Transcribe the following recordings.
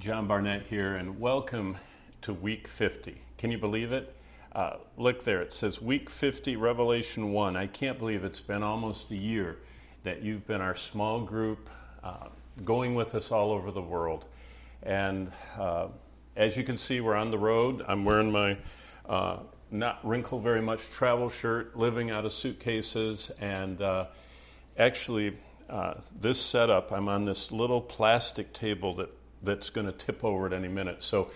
John Barnett here, and welcome to week 50. Can you believe it? Uh, look there, it says week 50, Revelation 1. I can't believe it's been almost a year that you've been our small group uh, going with us all over the world. And uh, as you can see, we're on the road. I'm wearing my uh, not wrinkled very much travel shirt, living out of suitcases, and uh, actually, uh, this setup, I'm on this little plastic table that that's going to tip over at any minute. So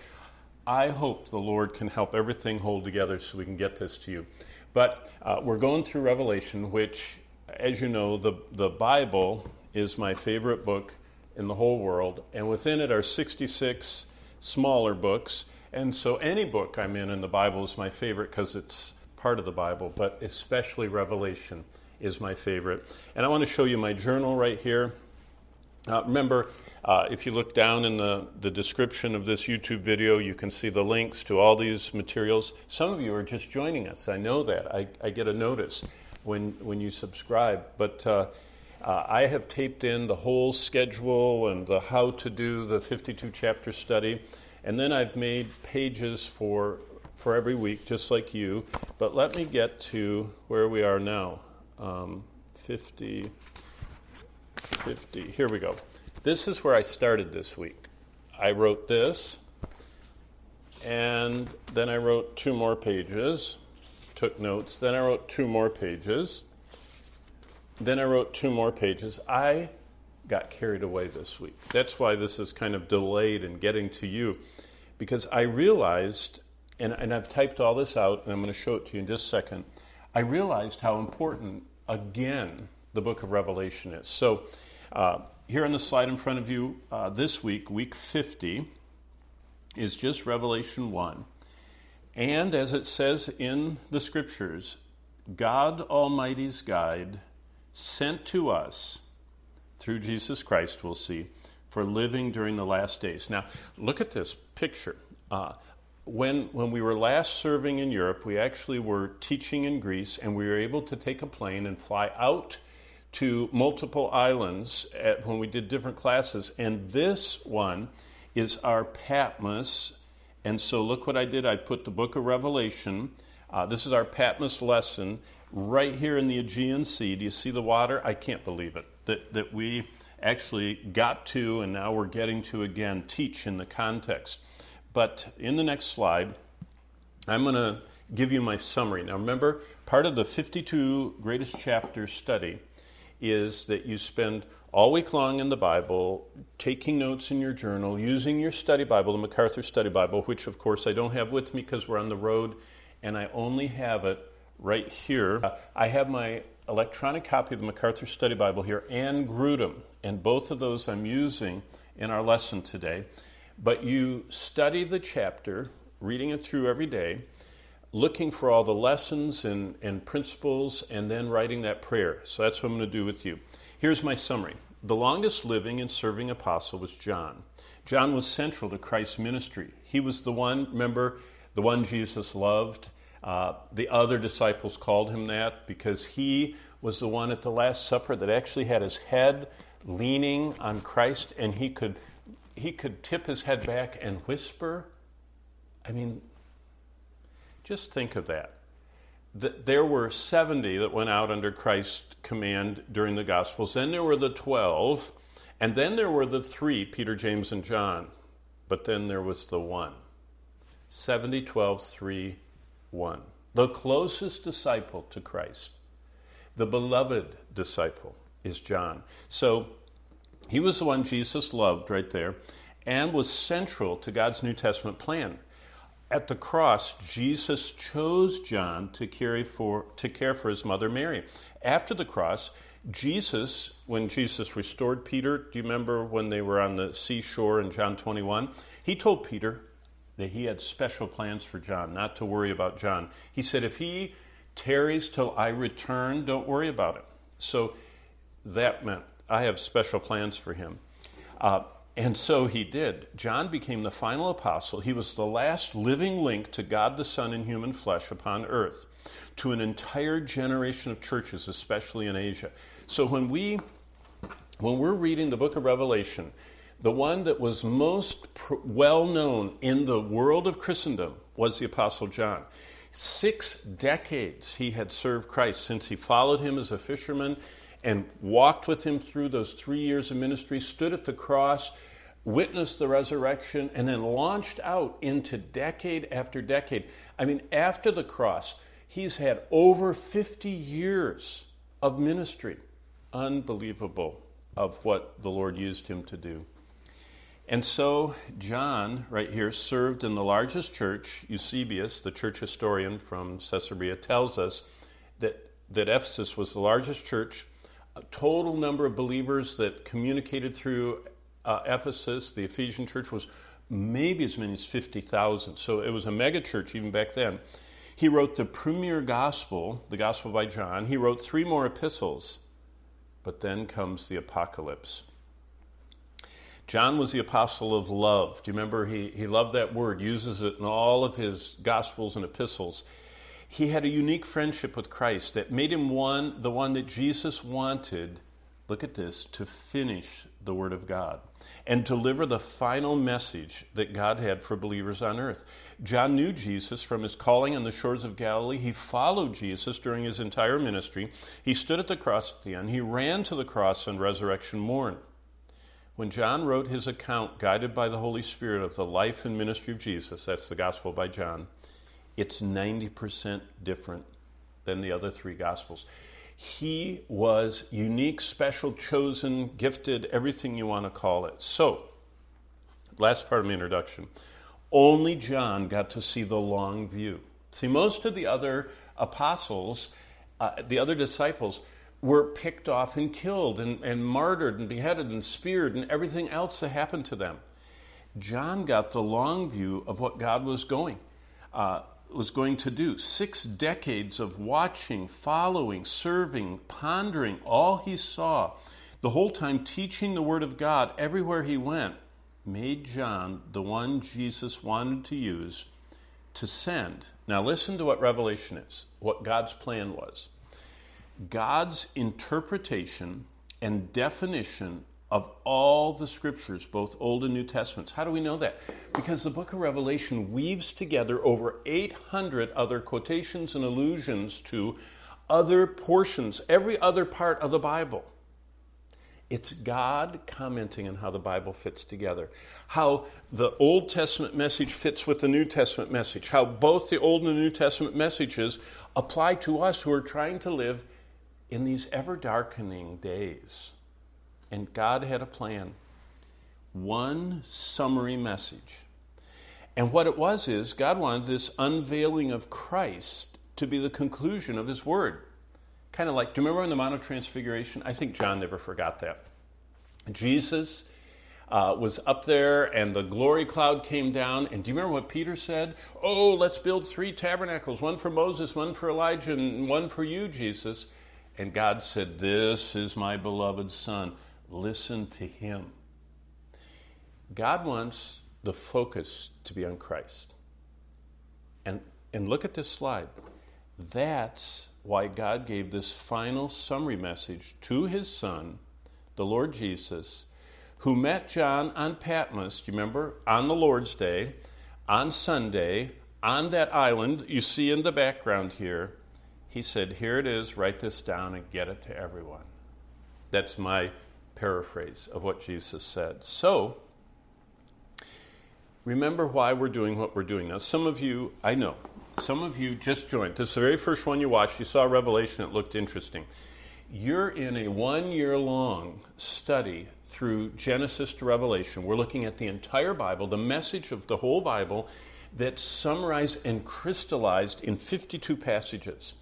I hope the Lord can help everything hold together so we can get this to you. But uh, we're going through Revelation, which, as you know, the, the Bible is my favorite book in the whole world. And within it are 66 smaller books. And so any book I'm in in the Bible is my favorite because it's part of the Bible, but especially Revelation is my favorite. And I want to show you my journal right here. Uh, remember, uh, if you look down in the, the description of this YouTube video, you can see the links to all these materials. Some of you are just joining us. I know that. I, I get a notice when, when you subscribe. But uh, uh, I have taped in the whole schedule and the how to do the 52 chapter study. And then I've made pages for, for every week, just like you. But let me get to where we are now um, 50, 50. Here we go. This is where I started this week. I wrote this, and then I wrote two more pages, took notes, then I wrote two more pages, then I wrote two more pages. I got carried away this week. That's why this is kind of delayed in getting to you, because I realized, and, and I've typed all this out, and I'm going to show it to you in just a second. I realized how important, again, the book of Revelation is. So, uh, here on the slide in front of you uh, this week, week 50, is just Revelation 1. And as it says in the scriptures, God Almighty's guide sent to us through Jesus Christ, we'll see, for living during the last days. Now, look at this picture. Uh, when, when we were last serving in Europe, we actually were teaching in Greece, and we were able to take a plane and fly out to multiple islands at, when we did different classes. And this one is our Patmos. And so look what I did. I put the book of Revelation. Uh, this is our Patmos lesson right here in the Aegean Sea. Do you see the water? I can't believe it that, that we actually got to and now we're getting to again teach in the context. But in the next slide, I'm going to give you my summary. Now remember, part of the 52 greatest chapters study is that you spend all week long in the Bible, taking notes in your journal, using your study Bible, the MacArthur Study Bible, which of course I don't have with me because we're on the road and I only have it right here. I have my electronic copy of the MacArthur Study Bible here and Grudem, and both of those I'm using in our lesson today. But you study the chapter, reading it through every day, looking for all the lessons and, and principles and then writing that prayer. So that's what I'm going to do with you. Here's my summary The longest living and serving apostle was John. John was central to Christ's ministry. He was the one, remember, the one Jesus loved. Uh, the other disciples called him that because he was the one at the Last Supper that actually had his head leaning on Christ and he could, he could tip his head back and whisper. I mean, just think of that. There were 70 that went out under Christ's command during the Gospels. Then there were the 12. And then there were the three Peter, James, and John. But then there was the one 70, 12, 3, 1. The closest disciple to Christ, the beloved disciple, is John. So he was the one Jesus loved right there and was central to God's New Testament plan at the cross, Jesus chose John to, carry for, to care for his mother Mary. After the cross, Jesus, when Jesus restored Peter, do you remember when they were on the seashore in John 21? He told Peter that he had special plans for John, not to worry about John. He said, If he tarries till I return, don't worry about it. So that meant I have special plans for him. Uh, and so he did. John became the final apostle. He was the last living link to God the Son in human flesh upon earth, to an entire generation of churches, especially in Asia. So when we when we're reading the book of Revelation, The one that was most pr- well known in the world of Christendom was the Apostle John. Six decades he had served Christ since he followed him as a fisherman and walked with him through those three years of ministry, stood at the cross, witnessed the resurrection, and then launched out into decade after decade. I mean, after the cross, he's had over 50 years of ministry. Unbelievable of what the Lord used him to do. And so, John, right here, served in the largest church. Eusebius, the church historian from Caesarea, tells us that, that Ephesus was the largest church. Total number of believers that communicated through uh, Ephesus, the Ephesian church, was maybe as many as 50,000. So it was a mega church even back then. He wrote the premier gospel, the gospel by John. He wrote three more epistles. But then comes the apocalypse. John was the apostle of love. Do you remember? He, he loved that word, uses it in all of his gospels and epistles. He had a unique friendship with Christ that made him one, the one that Jesus wanted, look at this, to finish the Word of God and deliver the final message that God had for believers on earth. John knew Jesus from his calling on the shores of Galilee. He followed Jesus during his entire ministry. He stood at the cross at the end. He ran to the cross on resurrection morn. When John wrote his account, guided by the Holy Spirit, of the life and ministry of Jesus, that's the Gospel by John, it's 90% different than the other three Gospels. He was unique, special, chosen, gifted, everything you want to call it. So, last part of my introduction. Only John got to see the long view. See, most of the other apostles, uh, the other disciples, were picked off and killed and, and martyred and beheaded and speared and everything else that happened to them. John got the long view of what God was going. Uh, was going to do. Six decades of watching, following, serving, pondering all he saw, the whole time teaching the Word of God everywhere he went, made John the one Jesus wanted to use to send. Now, listen to what Revelation is, what God's plan was. God's interpretation and definition of all the scriptures, both Old and New Testaments. How do we know that? Because the book of Revelation weaves together over 800 other quotations and allusions to other portions, every other part of the Bible. It's God commenting on how the Bible fits together, how the Old Testament message fits with the New Testament message, how both the Old and the New Testament messages apply to us who are trying to live in these ever darkening days. And God had a plan. One summary message. And what it was is God wanted this unveiling of Christ to be the conclusion of his word. Kind of like, do you remember in the Mount of Transfiguration? I think John never forgot that. Jesus uh, was up there and the glory cloud came down. And do you remember what Peter said? Oh, let's build three tabernacles one for Moses, one for Elijah, and one for you, Jesus. And God said, This is my beloved Son. Listen to him. God wants the focus to be on Christ. And, and look at this slide. That's why God gave this final summary message to his Son, the Lord Jesus, who met John on Patmos, do you remember? On the Lord's Day, on Sunday, on that island you see in the background here he said, Here it is, write this down and get it to everyone. That's my paraphrase of what Jesus said. So, remember why we're doing what we're doing. Now, some of you, I know, some of you just joined. This is the very first one you watched. You saw Revelation, it looked interesting. You're in a one year long study through Genesis to Revelation. We're looking at the entire Bible, the message of the whole Bible that's summarized and crystallized in 52 passages.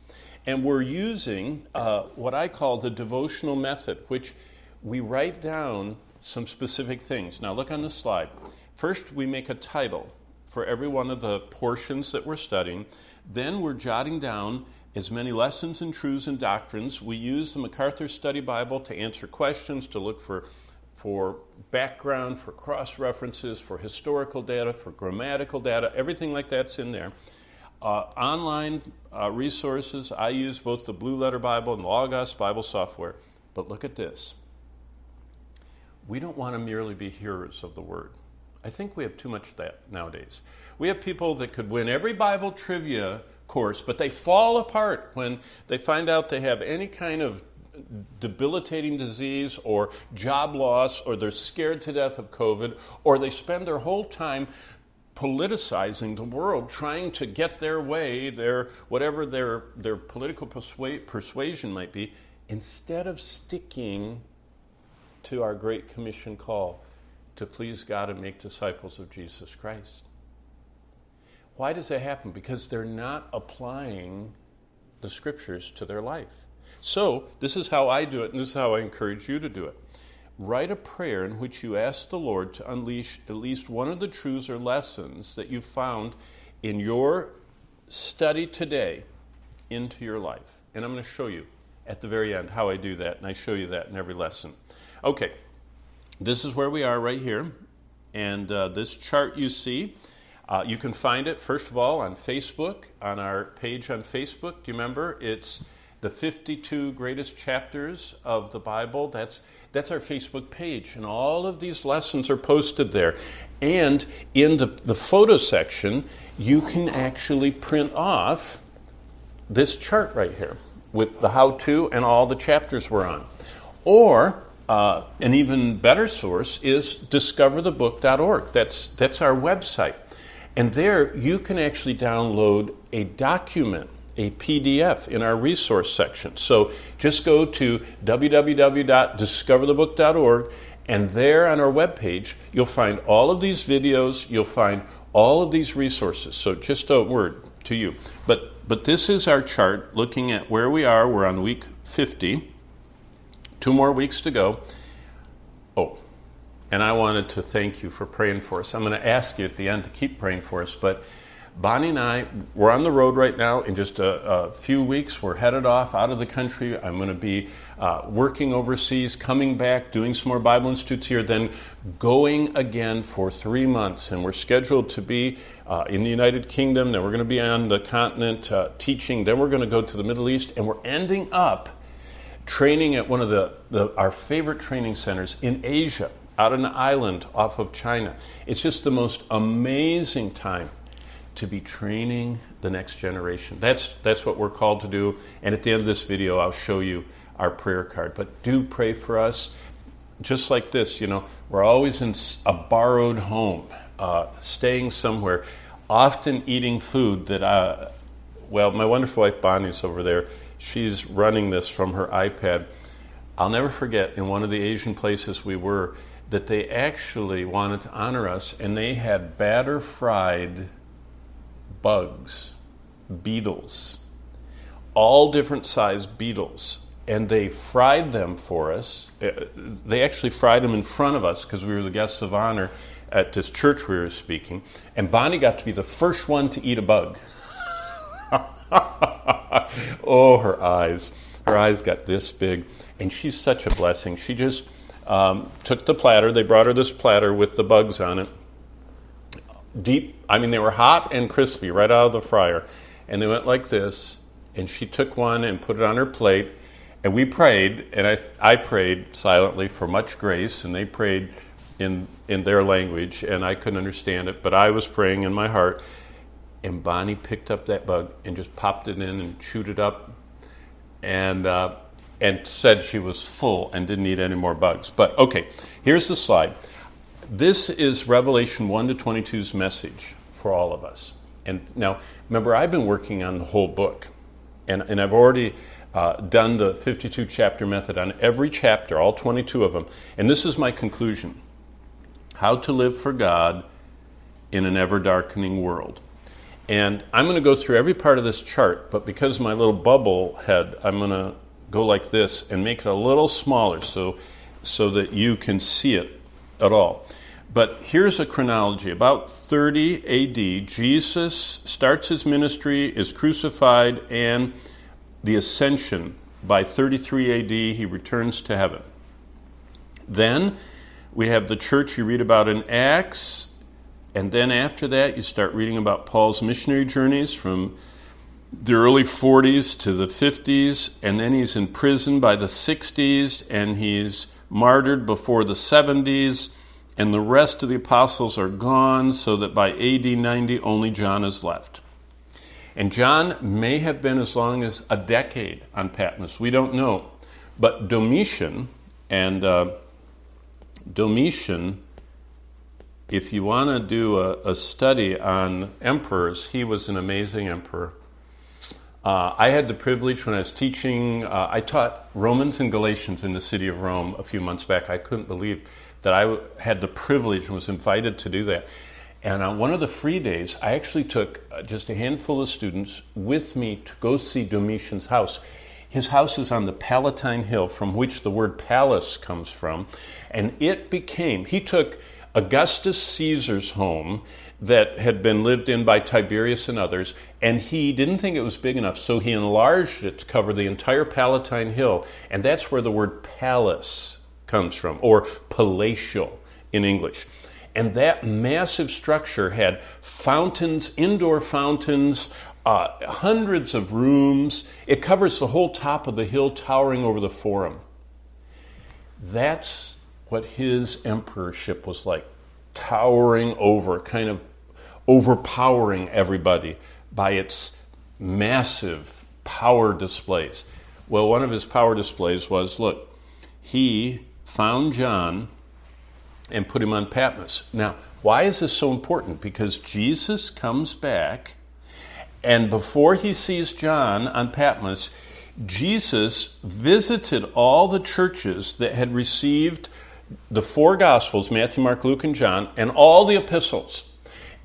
And we're using uh, what I call the devotional method, which we write down some specific things. Now, look on the slide. First, we make a title for every one of the portions that we're studying. Then, we're jotting down as many lessons and truths and doctrines. We use the MacArthur Study Bible to answer questions, to look for, for background, for cross references, for historical data, for grammatical data. Everything like that's in there. Uh, online uh, resources, I use both the Blue Letter Bible and Logos Bible software. But look at this. We don't want to merely be hearers of the word. I think we have too much of that nowadays. We have people that could win every Bible trivia course, but they fall apart when they find out they have any kind of debilitating disease or job loss or they're scared to death of COVID or they spend their whole time politicizing the world, trying to get their way, their whatever their their political persuasion might be, instead of sticking to our great commission call to please God and make disciples of Jesus Christ. Why does that happen? Because they're not applying the scriptures to their life. So, this is how I do it, and this is how I encourage you to do it. Write a prayer in which you ask the Lord to unleash at least one of the truths or lessons that you found in your study today into your life. And I'm going to show you at the very end how I do that, and I show you that in every lesson. Okay, this is where we are right here. And uh, this chart you see, uh, you can find it, first of all, on Facebook, on our page on Facebook. Do you remember? It's the 52 greatest chapters of the Bible. That's, that's our Facebook page. And all of these lessons are posted there. And in the, the photo section, you can actually print off this chart right here with the how to and all the chapters we're on. Or uh, an even better source is discoverthebook.org. That's, that's our website. And there you can actually download a document, a PDF, in our resource section. So just go to www.discoverthebook.org, and there on our webpage, you'll find all of these videos, you'll find all of these resources. So just a word to you. But, but this is our chart looking at where we are. We're on week 50. Two more weeks to go. Oh, and I wanted to thank you for praying for us. I'm going to ask you at the end to keep praying for us, but Bonnie and I, we're on the road right now. In just a, a few weeks, we're headed off out of the country. I'm going to be uh, working overseas, coming back, doing some more Bible Institutes here, then going again for three months. And we're scheduled to be uh, in the United Kingdom, then we're going to be on the continent uh, teaching, then we're going to go to the Middle East, and we're ending up training at one of the, the, our favorite training centers in Asia, out on an island off of China. It's just the most amazing time to be training the next generation. That's, that's what we're called to do. And at the end of this video, I'll show you our prayer card. But do pray for us. Just like this, you know, we're always in a borrowed home, uh, staying somewhere, often eating food that, uh, well, my wonderful wife Bonnie's over there She's running this from her iPad. I'll never forget in one of the Asian places we were that they actually wanted to honor us and they had batter fried bugs, beetles, all different sized beetles. And they fried them for us. Uh, they actually fried them in front of us because we were the guests of honor at this church we were speaking. And Bonnie got to be the first one to eat a bug. oh, her eyes. Her eyes got this big. And she's such a blessing. She just um, took the platter. They brought her this platter with the bugs on it. Deep, I mean, they were hot and crispy right out of the fryer. And they went like this. And she took one and put it on her plate. And we prayed, and I, I prayed silently for much grace, and they prayed in, in their language, and I couldn't understand it, but I was praying in my heart. And Bonnie picked up that bug and just popped it in and chewed it up and, uh, and said she was full and didn't need any more bugs. But okay, here's the slide. This is Revelation 1 to 22's message for all of us. And now, remember, I've been working on the whole book, and, and I've already uh, done the 52 chapter method on every chapter, all 22 of them. And this is my conclusion How to live for God in an ever darkening world. And I'm going to go through every part of this chart, but because my little bubble head, I'm going to go like this and make it a little smaller so, so that you can see it at all. But here's a chronology. About 30 AD, Jesus starts his ministry, is crucified, and the ascension. By 33 AD, he returns to heaven. Then we have the church you read about in Acts, and then after that, you start reading about Paul's missionary journeys from the early 40s to the 50s, and then he's in prison by the 60s, and he's martyred before the 70s, and the rest of the apostles are gone, so that by AD 90, only John is left. And John may have been as long as a decade on Patmos. We don't know. But Domitian, and uh, Domitian, if you want to do a, a, study on emperors, he was an amazing emperor. Uh, I had the privilege when I was teaching, uh, I taught Romans and Galatians in the city of Rome a few months back. I couldn't believe that I had the privilege and was invited to do that. And on one of the free days, I actually took uh, just a handful of students with me to go see Domitian's house. His house is on the Palatine Hill, from which the word palace comes from. And it became, he took Augustus Caesar's home that had been lived in by Tiberius and others, and he didn't think it was big enough, so he enlarged it to cover the entire Palatine Hill. And that's where the word palace comes from, or palatial in English. And that massive structure had fountains, indoor fountains, uh, hundreds of rooms. It covers the whole top of the hill, towering over the forum. That's what his emperorship was like towering over, kind of overpowering everybody by its massive power displays. Well, one of his power displays was look, he found John and put him on Patmos. Now, why is this so important? Because Jesus comes back, and before he sees John on Patmos, Jesus visited all the churches that had received the four Gospels Matthew, Mark, Luke, and John and all the epistles.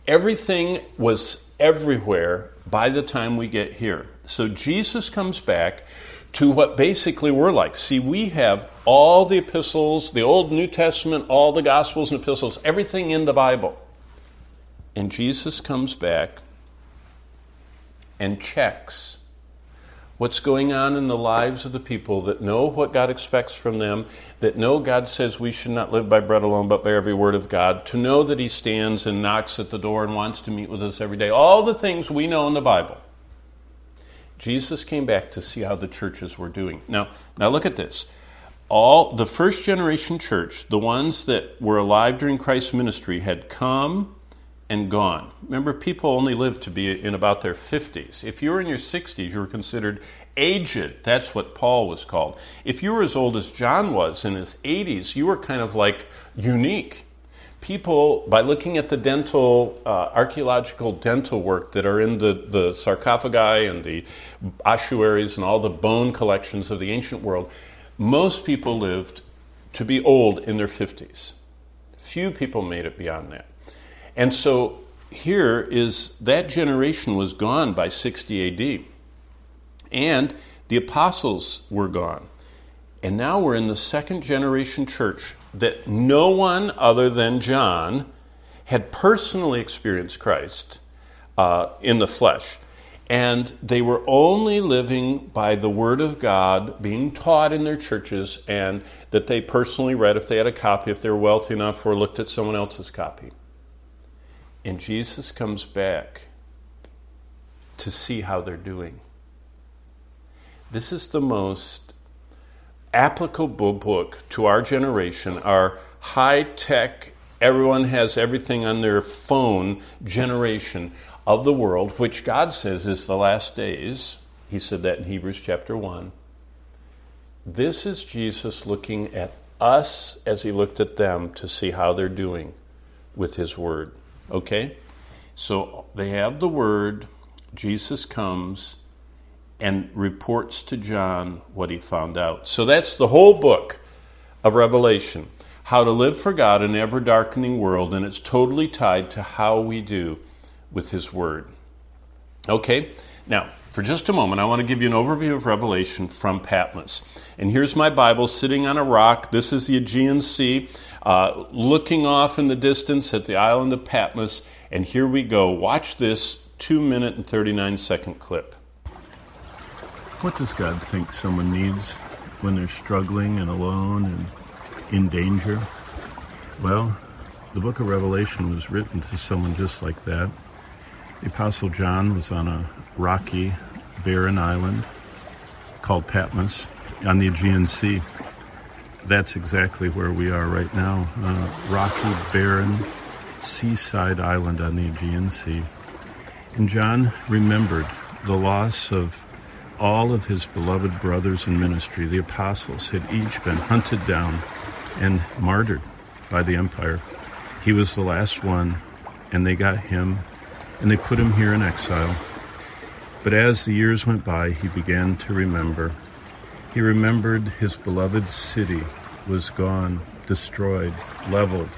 Everything was everywhere by the time we get here. So Jesus comes back to what basically we're like. See, we have all the epistles, the Old New Testament, all the Gospels and epistles, everything in the Bible. And Jesus comes back and checks what's going on in the lives of the people that know what God expects from them, that know God says we should not live by bread alone, but by every word of God, to know that He stands and knocks at the door and wants to meet with us every day. All the things we know in the Bible. Jesus came back to see how the churches were doing. Now, now look at this. All the first generation church, the ones that were alive during Christ's ministry, had come and gone. Remember, people only lived to be in about their 50s. If you were in your 60s, you were considered aged. That's what Paul was called. If you were as old as John was in his 80s, you were kind of like unique. People, by looking at the dental, uh, archaeological dental work that are in the, the sarcophagi and the ossuaries and all the bone collections of the ancient world, most people lived to be old in their 50s. Few people made it beyond that. And so here is that generation was gone by 60 AD. And the apostles were gone. And now we're in the second generation church that no one other than John had personally experienced Christ uh, in the flesh. And they were only living by the Word of God being taught in their churches and that they personally read if they had a copy, if they were wealthy enough, or looked at someone else's copy. And Jesus comes back to see how they're doing. This is the most applicable book to our generation, our high tech, everyone has everything on their phone generation of the world, which God says is the last days. He said that in Hebrews chapter 1. This is Jesus looking at us as he looked at them to see how they're doing with his word. Okay? So they have the word, Jesus comes and reports to John what he found out. So that's the whole book of Revelation how to live for God in an ever darkening world, and it's totally tied to how we do with His Word. Okay, now for just a moment, I want to give you an overview of Revelation from Patmos. And here's my Bible sitting on a rock. This is the Aegean Sea uh, looking off in the distance at the island of Patmos. And here we go. Watch this two minute and 39 second clip. What does God think someone needs when they're struggling and alone and in danger? Well, the book of Revelation was written to someone just like that. The Apostle John was on a rocky, barren island called Patmos on the Aegean Sea that's exactly where we are right now. Uh, rocky, barren, seaside island on the Aegean Sea. And John remembered the loss of all of his beloved brothers in ministry. The apostles had each been hunted down and martyred by the empire. He was the last one, and they got him, and they put him here in exile. But as the years went by, he began to remember. He remembered his beloved city was gone, destroyed, leveled.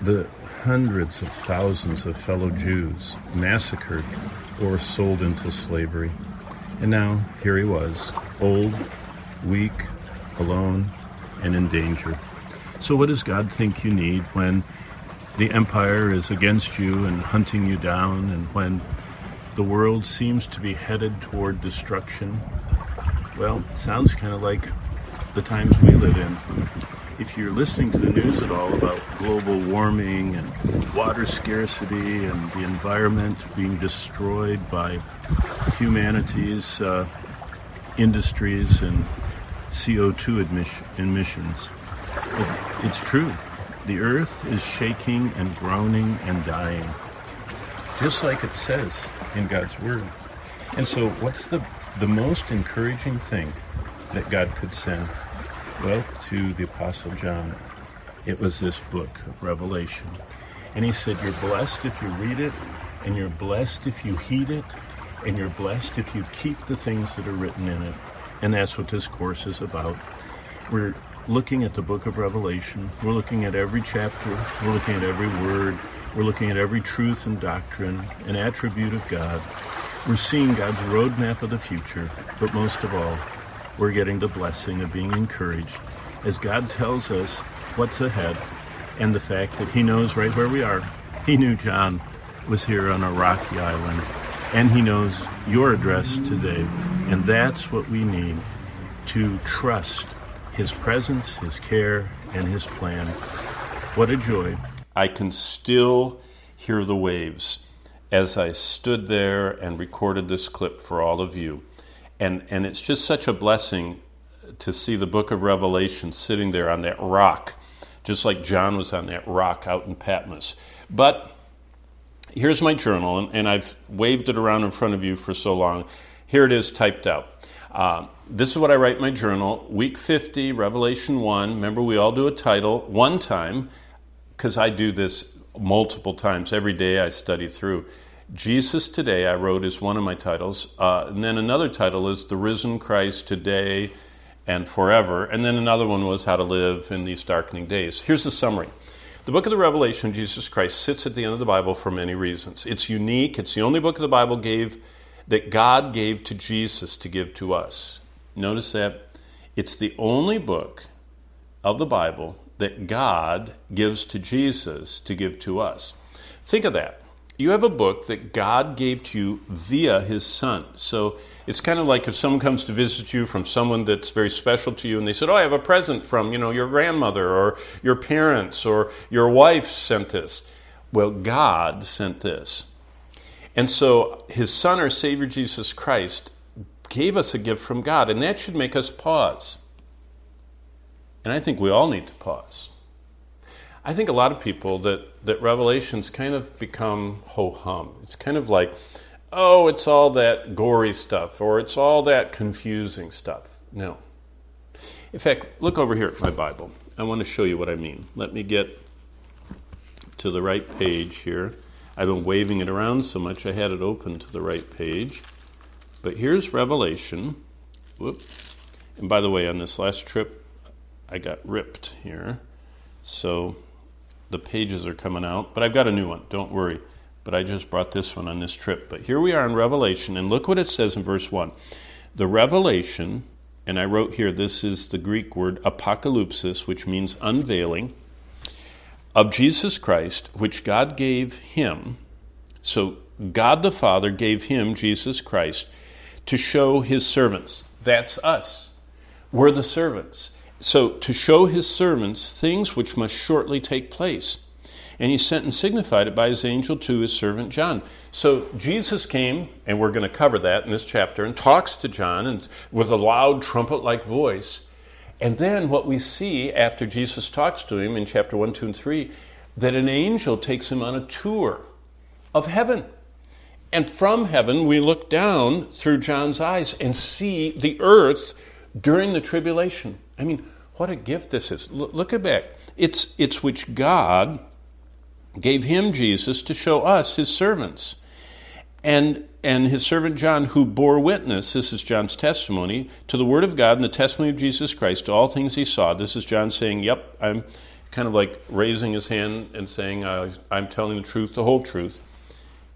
The hundreds of thousands of fellow Jews massacred or sold into slavery. And now here he was, old, weak, alone, and in danger. So, what does God think you need when the empire is against you and hunting you down, and when the world seems to be headed toward destruction? Well, sounds kind of like the times we live in. If you're listening to the news at all about global warming and water scarcity and the environment being destroyed by humanity's uh, industries and CO2 emissions, it, it's true. The earth is shaking and groaning and dying, just like it says in God's Word. And so, what's the, the most encouraging thing that God could send? Well, to the Apostle John, it was this book of Revelation. And he said, You're blessed if you read it, and you're blessed if you heed it, and you're blessed if you keep the things that are written in it. And that's what this course is about. We're looking at the book of Revelation. We're looking at every chapter. We're looking at every word. We're looking at every truth and doctrine, and attribute of God. We're seeing God's roadmap of the future, but most of all, we're getting the blessing of being encouraged as God tells us what's ahead and the fact that He knows right where we are. He knew John was here on a rocky island, and He knows your address today. And that's what we need to trust His presence, His care, and His plan. What a joy. I can still hear the waves as I stood there and recorded this clip for all of you. And, and it's just such a blessing to see the book of Revelation sitting there on that rock, just like John was on that rock out in Patmos. But here's my journal, and, and I've waved it around in front of you for so long. Here it is typed out. Uh, this is what I write in my journal. Week 50, Revelation 1. Remember, we all do a title one time, because I do this multiple times. Every day I study through. Jesus Today, I wrote, is one of my titles. Uh, and then another title is The Risen Christ Today and Forever. And then another one was How to Live in These Darkening Days. Here's the summary The book of the Revelation, Jesus Christ, sits at the end of the Bible for many reasons. It's unique, it's the only book of the Bible gave, that God gave to Jesus to give to us. Notice that it's the only book of the Bible that God gives to Jesus to give to us. Think of that you have a book that God gave to you via His Son. So it's kind of like if someone comes to visit you from someone that's very special to you, and they said, "Oh, I have a present from you know your grandmother or your parents or your wife sent this." Well, God sent this, and so His Son, our Savior Jesus Christ, gave us a gift from God, and that should make us pause. And I think we all need to pause. I think a lot of people that, that Revelations kind of become ho hum. It's kind of like, oh, it's all that gory stuff or it's all that confusing stuff. No. In fact, look over here at my Bible. I want to show you what I mean. Let me get to the right page here. I've been waving it around so much I had it open to the right page. But here's Revelation. Whoop. And by the way, on this last trip, I got ripped here. So the pages are coming out, but I've got a new one. Don't worry. But I just brought this one on this trip. But here we are in Revelation, and look what it says in verse 1. The revelation, and I wrote here, this is the Greek word apocalypsis, which means unveiling, of Jesus Christ, which God gave him. So God the Father gave him, Jesus Christ, to show his servants. That's us. We're the servants. So, to show his servants things which must shortly take place. And he sent and signified it by his angel to his servant John. So, Jesus came, and we're going to cover that in this chapter, and talks to John and with a loud trumpet like voice. And then what we see after Jesus talks to him in chapter 1, 2, and 3, that an angel takes him on a tour of heaven. And from heaven, we look down through John's eyes and see the earth during the tribulation. I mean, what a gift this is. look at back. It's, it's which God gave him, Jesus, to show us, his servants. And, and his servant John, who bore witness, this is John's testimony, to the word of God and the testimony of Jesus Christ, to all things he saw. This is John saying, Yep, I'm kind of like raising his hand and saying, uh, I'm telling the truth, the whole truth.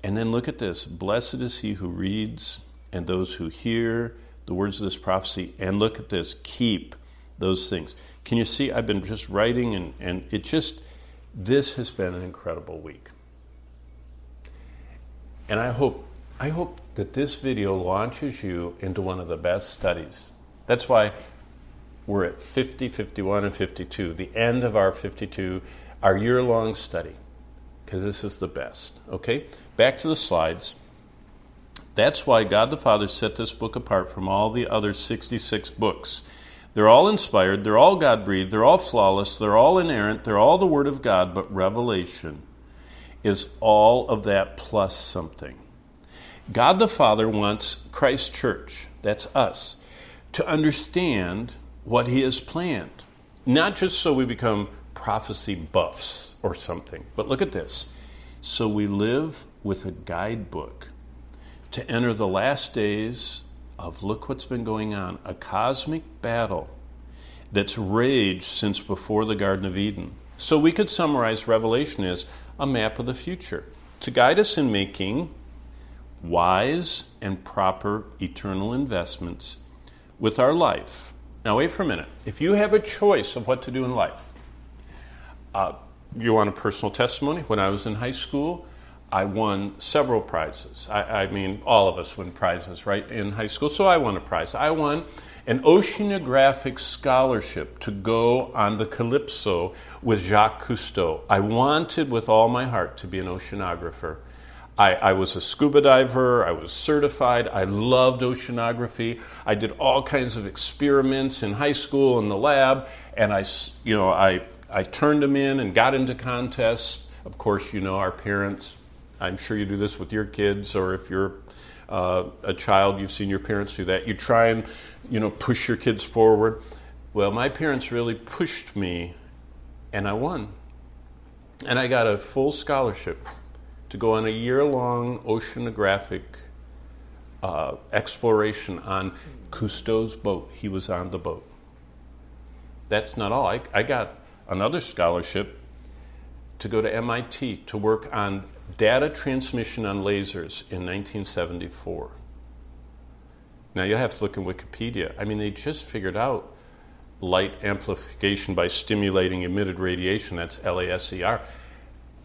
And then look at this Blessed is he who reads and those who hear the words of this prophecy. And look at this keep those things. Can you see? I've been just writing, and, and it just, this has been an incredible week. And I hope, I hope that this video launches you into one of the best studies. That's why we're at 50, 51, and 52, the end of our 52, our year long study, because this is the best. Okay? Back to the slides. That's why God the Father set this book apart from all the other 66 books. They're all inspired, they're all God breathed, they're all flawless, they're all inerrant, they're all the Word of God, but Revelation is all of that plus something. God the Father wants Christ Church, that's us, to understand what He has planned. Not just so we become prophecy buffs or something, but look at this. So we live with a guidebook to enter the last days of look what's been going on a cosmic battle that's raged since before the Garden of Eden. So we could summarize Revelation as a map of the future to guide us in making wise and proper eternal investments with our life. Now, wait for a minute. If you have a choice of what to do in life, uh, you want a personal testimony? When I was in high school, I won several prizes. I, I, mean, all of us win prizes, right, in high school. So I won a prize. I won an oceanographic scholarship to go on the Calypso with Jacques Cousteau. I wanted with all my heart to be an oceanographer. I, I, was a scuba diver. I was certified. I loved oceanography. I did all kinds of experiments in high school in the lab, and I, you know, I, I turned them in and got into contests. Of course, you know, our parents I'm sure you do this with your kids, or if you're uh, a child, you've seen your parents do that. You try and, you know, push your kids forward. Well, my parents really pushed me, and I won. And I got a full scholarship to go on a year long oceanographic uh, exploration on Cousteau's boat. He was on the boat. That's not all. I, I got another scholarship to go to MIT to work on data transmission on lasers in 1974. Now you have to look in Wikipedia. I mean, they just figured out light amplification by stimulating emitted radiation. That's LASER.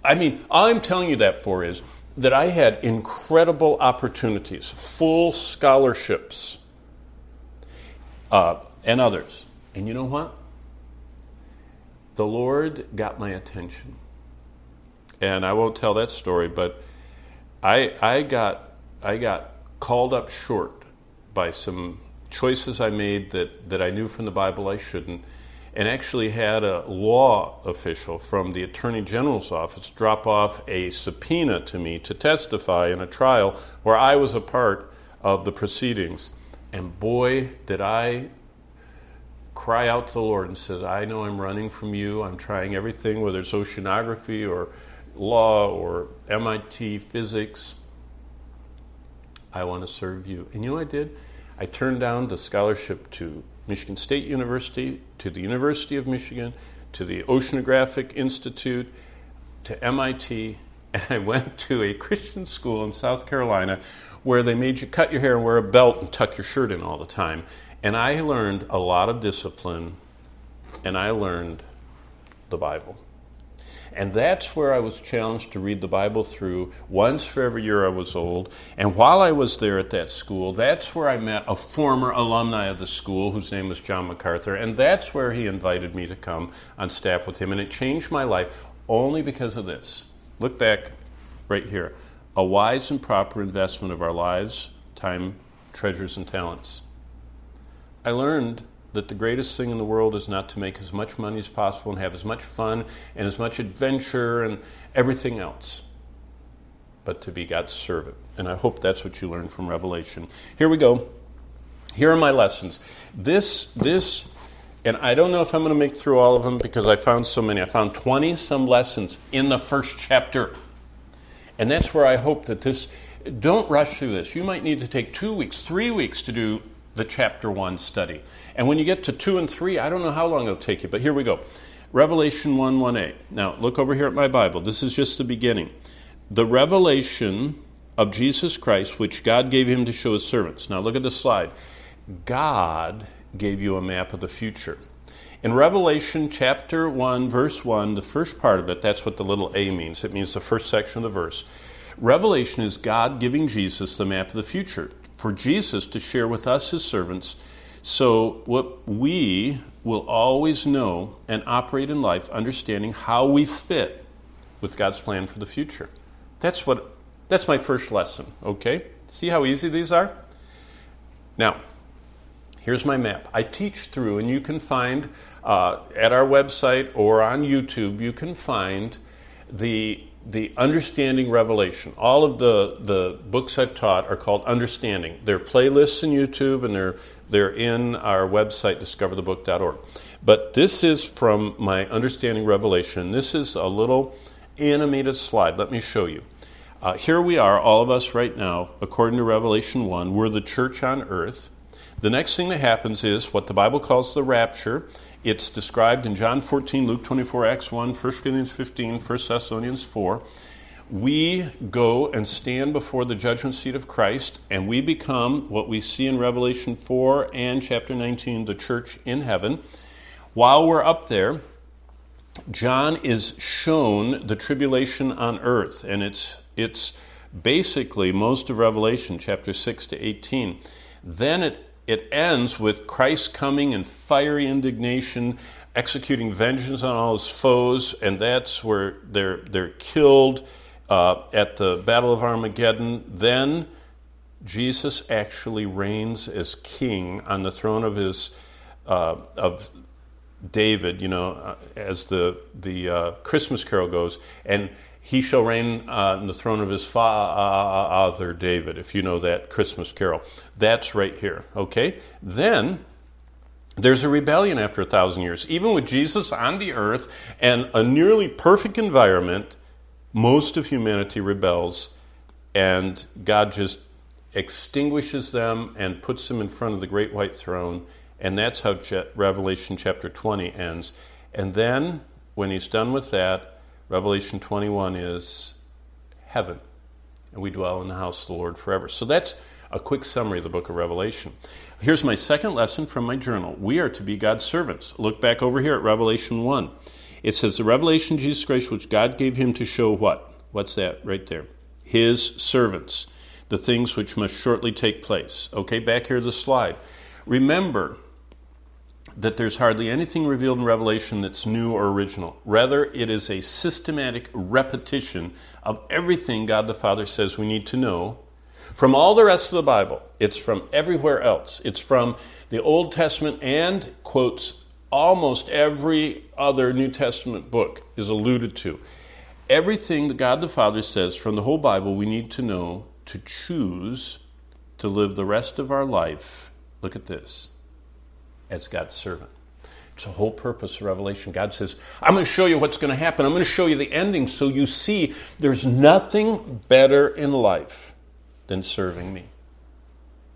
I mean, all I'm telling you that for is that I had incredible opportunities, full scholarships, uh, and others. And you know what? The Lord got my attention and I won't tell that story, but I, I, got, I got called up short by some choices I made that, that I knew from the Bible I shouldn't, and actually had a law official from the Attorney General's office drop off a subpoena to me to testify in a trial where I was a part of the proceedings. And boy, did I cry out to the Lord and said, I know I'm running from you. I'm trying everything, whether it's oceanography or law or MIT physics. I want to serve you. And you know I did? I turned down the scholarship to Michigan State University, to the University of Michigan, to the Oceanographic Institute, to MIT, and I went to a Christian school in South Carolina where they made you cut your hair and wear a belt and tuck your shirt in all the time. And I learned a lot of discipline, and I learned the Bible. And that's where I was challenged to read the Bible through once for every year I was old. And while I was there at that school, that's where I met a former alumni of the school whose name was John MacArthur. And that's where he invited me to come on staff with him. And it changed my life only because of this. Look back right here a wise and proper investment of our lives, time, treasures, and talents. I learned that the greatest thing in the world is not to make as much money as possible and have as much fun and as much adventure and everything else, but to be God's servant. And I hope that's what you learned from Revelation. Here we go. Here are my lessons. This, this, and I don't know if I'm going to make through all of them because I found so many. I found 20 some lessons in the first chapter. And that's where I hope that this, don't rush through this. You might need to take two weeks, three weeks to do the chapter one study. And when you get to two and three, I don't know how long it'll take you, but here we go. Revelation 1 1a. Now, look over here at my Bible. This is just the beginning. The revelation of Jesus Christ, which God gave him to show his servants. Now, look at the slide. God gave you a map of the future. In Revelation chapter 1, verse 1, the first part of it, that's what the little a means. It means the first section of the verse. Revelation is God giving Jesus the map of the future for Jesus to share with us, his servants, so what we will always know and operate in life understanding how we fit with God's plan for the future. That's what that's my first lesson, okay? See how easy these are? Now, Here's my map. I teach through, and you can find uh, at our website or on YouTube, you can find the the understanding revelation. All of the, the books i've taught are called understanding. They're playlists in youtube and they're, they're in our website discoverthebook.org but this is from my understanding revelation. This is a little animated slide. Let me show you. Uh, here we are all of us right now according to revelation 1 we're the church on earth. The next thing that happens is what the Bible calls the rapture. It's described in John 14, Luke 24, Acts 1, 1 Corinthians 15, 1 Thessalonians 4. We go and stand before the judgment seat of Christ, and we become what we see in Revelation 4 and chapter 19, the church in heaven. While we're up there, John is shown the tribulation on earth, and it's, it's basically most of Revelation, chapter 6 to 18. Then it it ends with Christ coming in fiery indignation, executing vengeance on all his foes, and that's where they're, they're killed uh, at the Battle of Armageddon. Then Jesus actually reigns as king on the throne of his uh, of David, you know, uh, as the the uh, Christmas carol goes, and he shall reign uh, on the throne of his father uh, uh, uh, David, if you know that Christmas carol. That's right here, okay? Then there's a rebellion after a thousand years. Even with Jesus on the earth and a nearly perfect environment, most of humanity rebels, and God just extinguishes them and puts them in front of the great white throne. And that's how Revelation chapter 20 ends. And then, when he's done with that, Revelation 21 is heaven, and we dwell in the house of the Lord forever. So that's a quick summary of the book of Revelation. Here's my second lesson from my journal. We are to be God's servants. Look back over here at Revelation 1. It says, The revelation Jesus Christ, which God gave him to show what? What's that right there? His servants, the things which must shortly take place. Okay, back here the slide. Remember, that there's hardly anything revealed in Revelation that's new or original. Rather, it is a systematic repetition of everything God the Father says we need to know from all the rest of the Bible. It's from everywhere else. It's from the Old Testament and quotes almost every other New Testament book is alluded to. Everything that God the Father says from the whole Bible we need to know to choose to live the rest of our life. Look at this as God's servant. It's the whole purpose of Revelation. God says, I'm going to show you what's going to happen. I'm going to show you the ending so you see there's nothing better in life than serving me.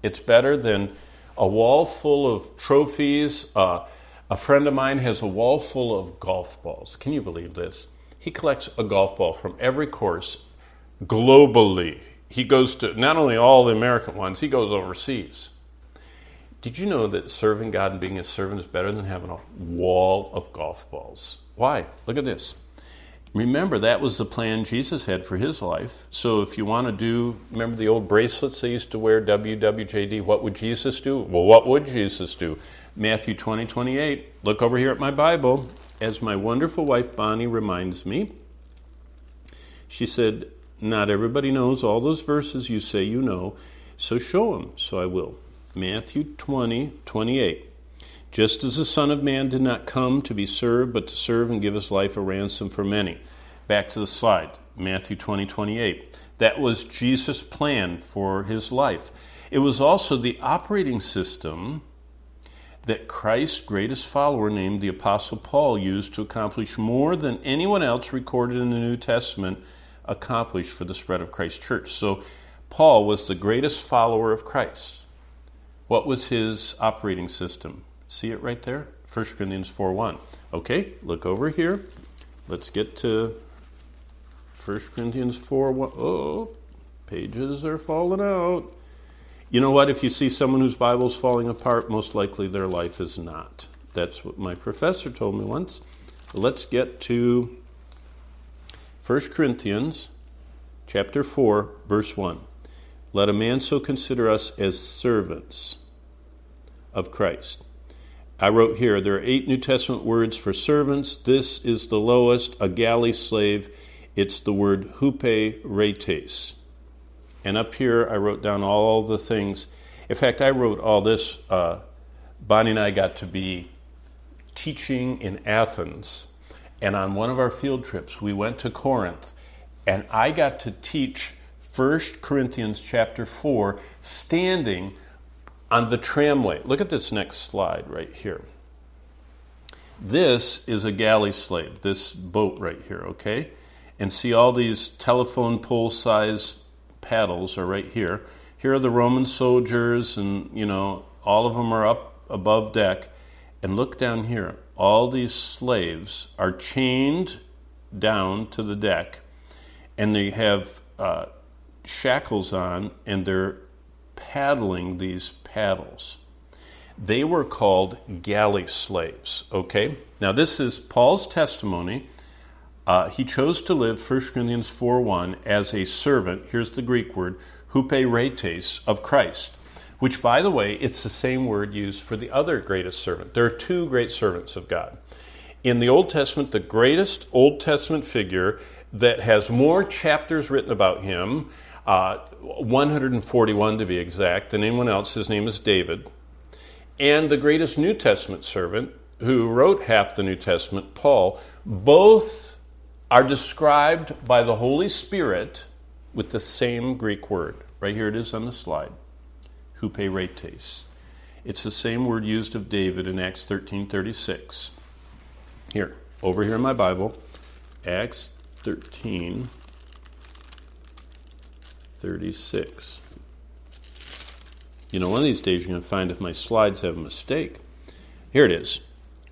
It's better than a wall full of trophies. Uh, a friend of mine has a wall full of golf balls. Can you believe this? He collects a golf ball from every course globally. He goes to not only all the American ones, he goes overseas. Did you know that serving God and being a servant is better than having a wall of golf balls? Why? Look at this. Remember, that was the plan Jesus had for his life. So if you want to do, remember the old bracelets they used to wear, WWJD, what would Jesus do? Well, what would Jesus do? Matthew 20, 28. Look over here at my Bible. As my wonderful wife Bonnie reminds me, she said, Not everybody knows all those verses you say you know, so show them. So I will. Matthew 20, 28. just as the Son of Man did not come to be served, but to serve and give his life a ransom for many. Back to the slide, Matthew 20, 28. That was Jesus' plan for his life. It was also the operating system that Christ's greatest follower, named the Apostle Paul, used to accomplish more than anyone else recorded in the New Testament accomplished for the spread of Christ's church. So, Paul was the greatest follower of Christ. What was his operating system? See it right there? 1 Corinthians 4 1. Okay, look over here. Let's get to 1 Corinthians 4 1. Oh, pages are falling out. You know what? If you see someone whose Bible's falling apart, most likely their life is not. That's what my professor told me once. Let's get to 1 Corinthians chapter 4 verse 1. Let a man so consider us as servants of Christ. I wrote here there are eight New Testament words for servants. This is the lowest, a galley slave. It's the word huperetes. And up here, I wrote down all the things. In fact, I wrote all this. Uh, Bonnie and I got to be teaching in Athens. And on one of our field trips, we went to Corinth. And I got to teach 1 Corinthians chapter 4 standing on the tramway. Look at this next slide right here. This is a galley slave, this boat right here, okay? And see all these telephone pole size paddles are right here. Here are the Roman soldiers, and you know, all of them are up above deck. And look down here. All these slaves are chained down to the deck, and they have uh, shackles on, and they're paddling these paddles. They were called galley slaves, okay? Now, this is Paul's testimony uh, he chose to live 1 Corinthians 4 1 as a servant, here's the Greek word, huperetes of Christ, which, by the way, it's the same word used for the other greatest servant. There are two great servants of God. In the Old Testament, the greatest Old Testament figure that has more chapters written about him, uh, 141 to be exact, than anyone else, his name is David. And the greatest New Testament servant, who wrote half the New Testament, Paul, both are described by the Holy Spirit with the same Greek word. Right here it is on the slide. Huperetes. It's the same word used of David in Acts 13:36. Here, over here in my Bible, Acts 13 36. You know, one of these days you're going to find if my slides have a mistake. Here it is.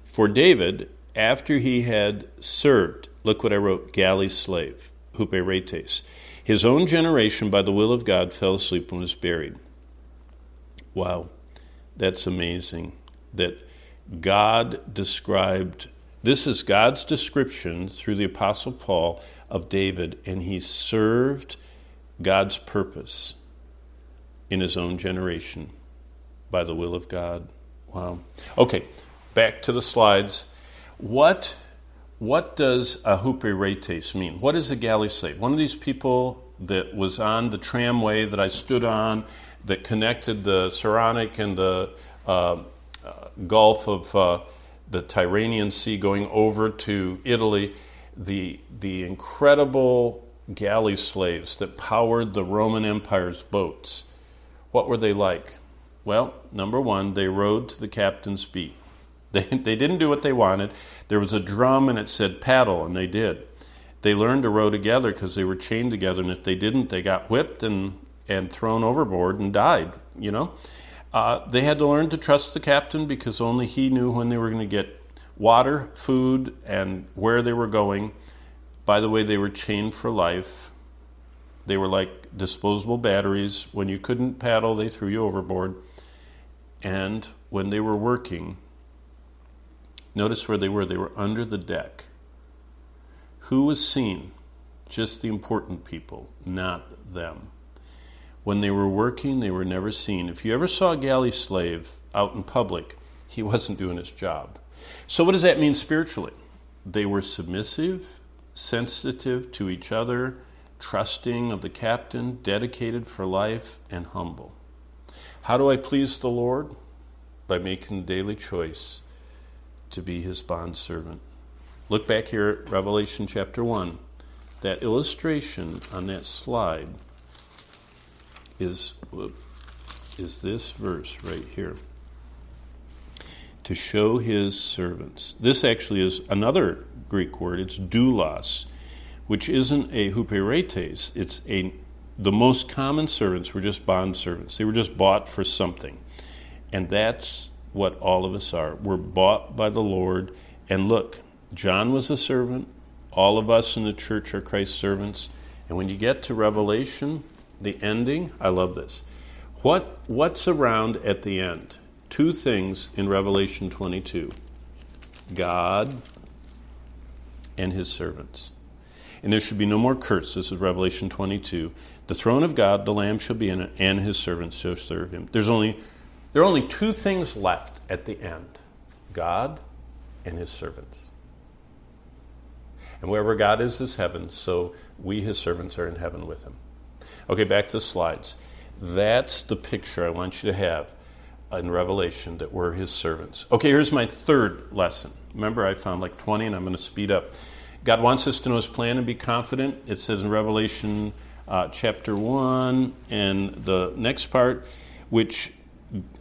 For David, after he had served Look what I wrote galley slave, huperetes. His own generation, by the will of God, fell asleep and was buried. Wow, that's amazing. That God described, this is God's description through the Apostle Paul of David, and he served God's purpose in his own generation by the will of God. Wow. Okay, back to the slides. What what does a mean? What is a galley slave? One of these people that was on the tramway that I stood on that connected the Saronic and the uh, uh, Gulf of uh, the Tyrrhenian Sea going over to Italy, the, the incredible galley slaves that powered the Roman Empire's boats. What were they like? Well, number one, they rowed to the captain's beat. They, they didn't do what they wanted. There was a drum and it said paddle, and they did. They learned to row together because they were chained together, and if they didn't, they got whipped and, and thrown overboard and died, you know. Uh, they had to learn to trust the captain because only he knew when they were going to get water, food, and where they were going. By the way, they were chained for life. They were like disposable batteries. When you couldn't paddle, they threw you overboard. And when they were working, Notice where they were. They were under the deck. Who was seen? Just the important people, not them. When they were working, they were never seen. If you ever saw a galley slave out in public, he wasn't doing his job. So, what does that mean spiritually? They were submissive, sensitive to each other, trusting of the captain, dedicated for life, and humble. How do I please the Lord? by making the daily choice to be his bondservant. Look back here at Revelation chapter 1. That illustration on that slide is, is this verse right here. To show his servants. This actually is another Greek word. It's doulos, which isn't a huperetes. It's a the most common servants were just bond servants. They were just bought for something. And that's what all of us are. We're bought by the Lord. And look, John was a servant. All of us in the church are Christ's servants. And when you get to Revelation, the ending, I love this. What, what's around at the end? Two things in Revelation 22 God and his servants. And there should be no more curse. This is Revelation 22. The throne of God, the Lamb shall be in it, and his servants shall serve him. There's only, there are only two things left at the end God and his servants. And wherever God is, is heaven, so we, his servants, are in heaven with him. Okay, back to the slides. That's the picture I want you to have in Revelation that we're his servants. Okay, here's my third lesson. Remember, I found like 20, and I'm going to speed up. God wants us to know his plan and be confident. It says in Revelation uh, chapter 1 and the next part, which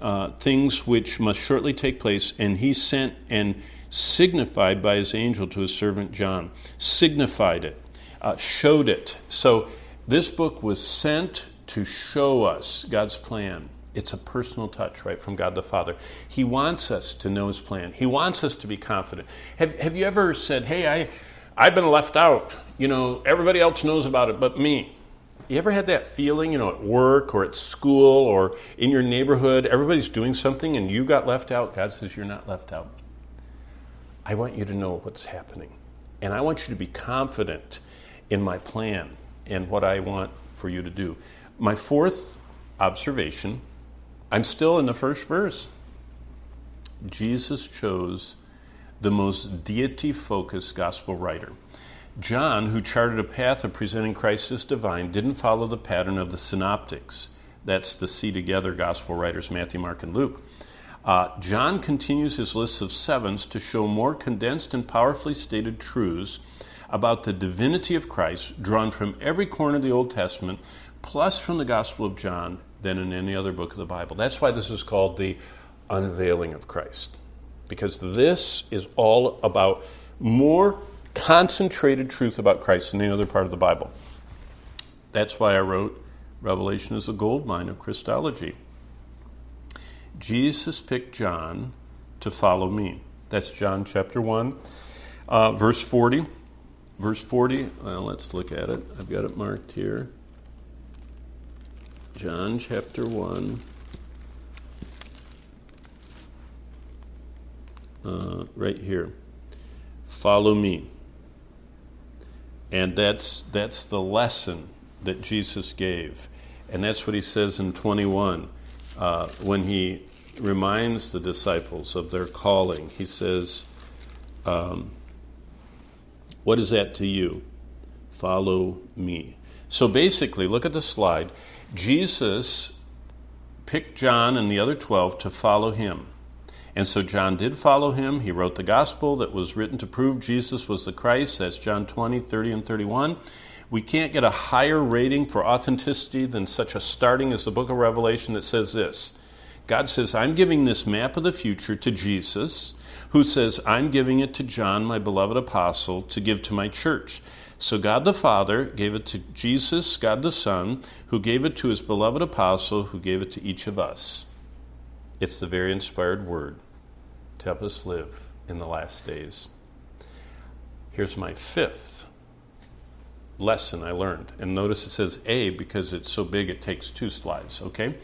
uh, things which must shortly take place, and he sent and signified by his angel to his servant John. Signified it, uh, showed it. So this book was sent to show us God's plan. It's a personal touch, right, from God the Father. He wants us to know His plan. He wants us to be confident. Have, have you ever said, hey, I, I've been left out. You know, everybody else knows about it but me. You ever had that feeling, you know, at work or at school or in your neighborhood, everybody's doing something and you got left out? God says, You're not left out. I want you to know what's happening. And I want you to be confident in my plan and what I want for you to do. My fourth observation I'm still in the first verse. Jesus chose the most deity focused gospel writer. John, who charted a path of presenting Christ as divine, didn't follow the pattern of the synoptics. That's the see together gospel writers, Matthew, Mark, and Luke. Uh, John continues his list of sevens to show more condensed and powerfully stated truths about the divinity of Christ drawn from every corner of the Old Testament, plus from the Gospel of John, than in any other book of the Bible. That's why this is called the unveiling of Christ, because this is all about more concentrated truth about Christ than any other part of the Bible. That's why I wrote Revelation is a gold mine of Christology. Jesus picked John to follow me. That's John chapter 1, uh, verse 40. Verse 40, well, let's look at it. I've got it marked here. John chapter 1. Uh, right here. Follow me. And that's, that's the lesson that Jesus gave. And that's what he says in 21 uh, when he reminds the disciples of their calling. He says, um, What is that to you? Follow me. So basically, look at the slide. Jesus picked John and the other 12 to follow him. And so John did follow him. He wrote the gospel that was written to prove Jesus was the Christ. That's John 20, 30, and 31. We can't get a higher rating for authenticity than such a starting as the book of Revelation that says this God says, I'm giving this map of the future to Jesus, who says, I'm giving it to John, my beloved apostle, to give to my church. So God the Father gave it to Jesus, God the Son, who gave it to his beloved apostle, who gave it to each of us. It's the very inspired word to help us live in the last days. Here's my fifth lesson I learned. And notice it says A because it's so big it takes two slides, okay?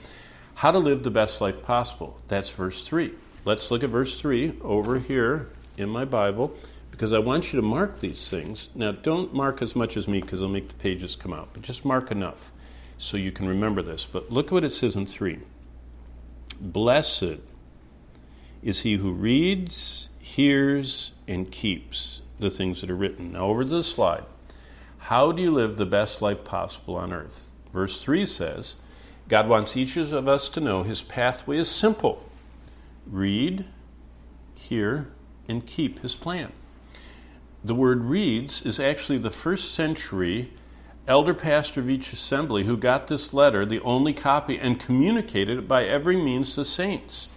How to live the best life possible. That's verse 3. Let's look at verse 3 over here in my Bible because I want you to mark these things. Now, don't mark as much as me because I'll make the pages come out, but just mark enough so you can remember this. But look what it says in 3 Blessed is he who reads, hears, and keeps the things that are written. Now, over to the slide. How do you live the best life possible on earth? Verse 3 says, God wants each of us to know his pathway is simple. read, hear, and keep his plan. The word reads is actually the first century elder pastor of each assembly who got this letter, the only copy, and communicated it by every means to saints.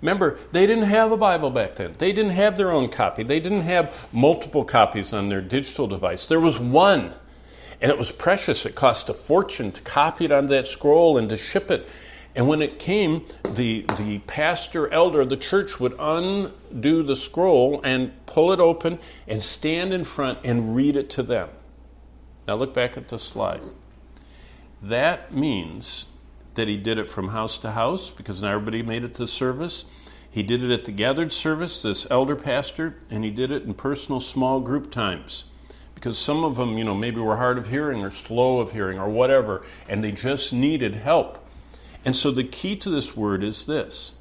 Remember, they didn't have a Bible back then. They didn't have their own copy. They didn't have multiple copies on their digital device. There was one, and it was precious. It cost a fortune to copy it on that scroll and to ship it. And when it came, the, the pastor elder of the church would undo the scroll and pull it open and stand in front and read it to them. Now look back at the slide. That means that he did it from house to house because not everybody made it to service. He did it at the gathered service, this elder pastor, and he did it in personal small group times. Because some of them, you know, maybe were hard of hearing or slow of hearing or whatever, and they just needed help. And so the key to this word is this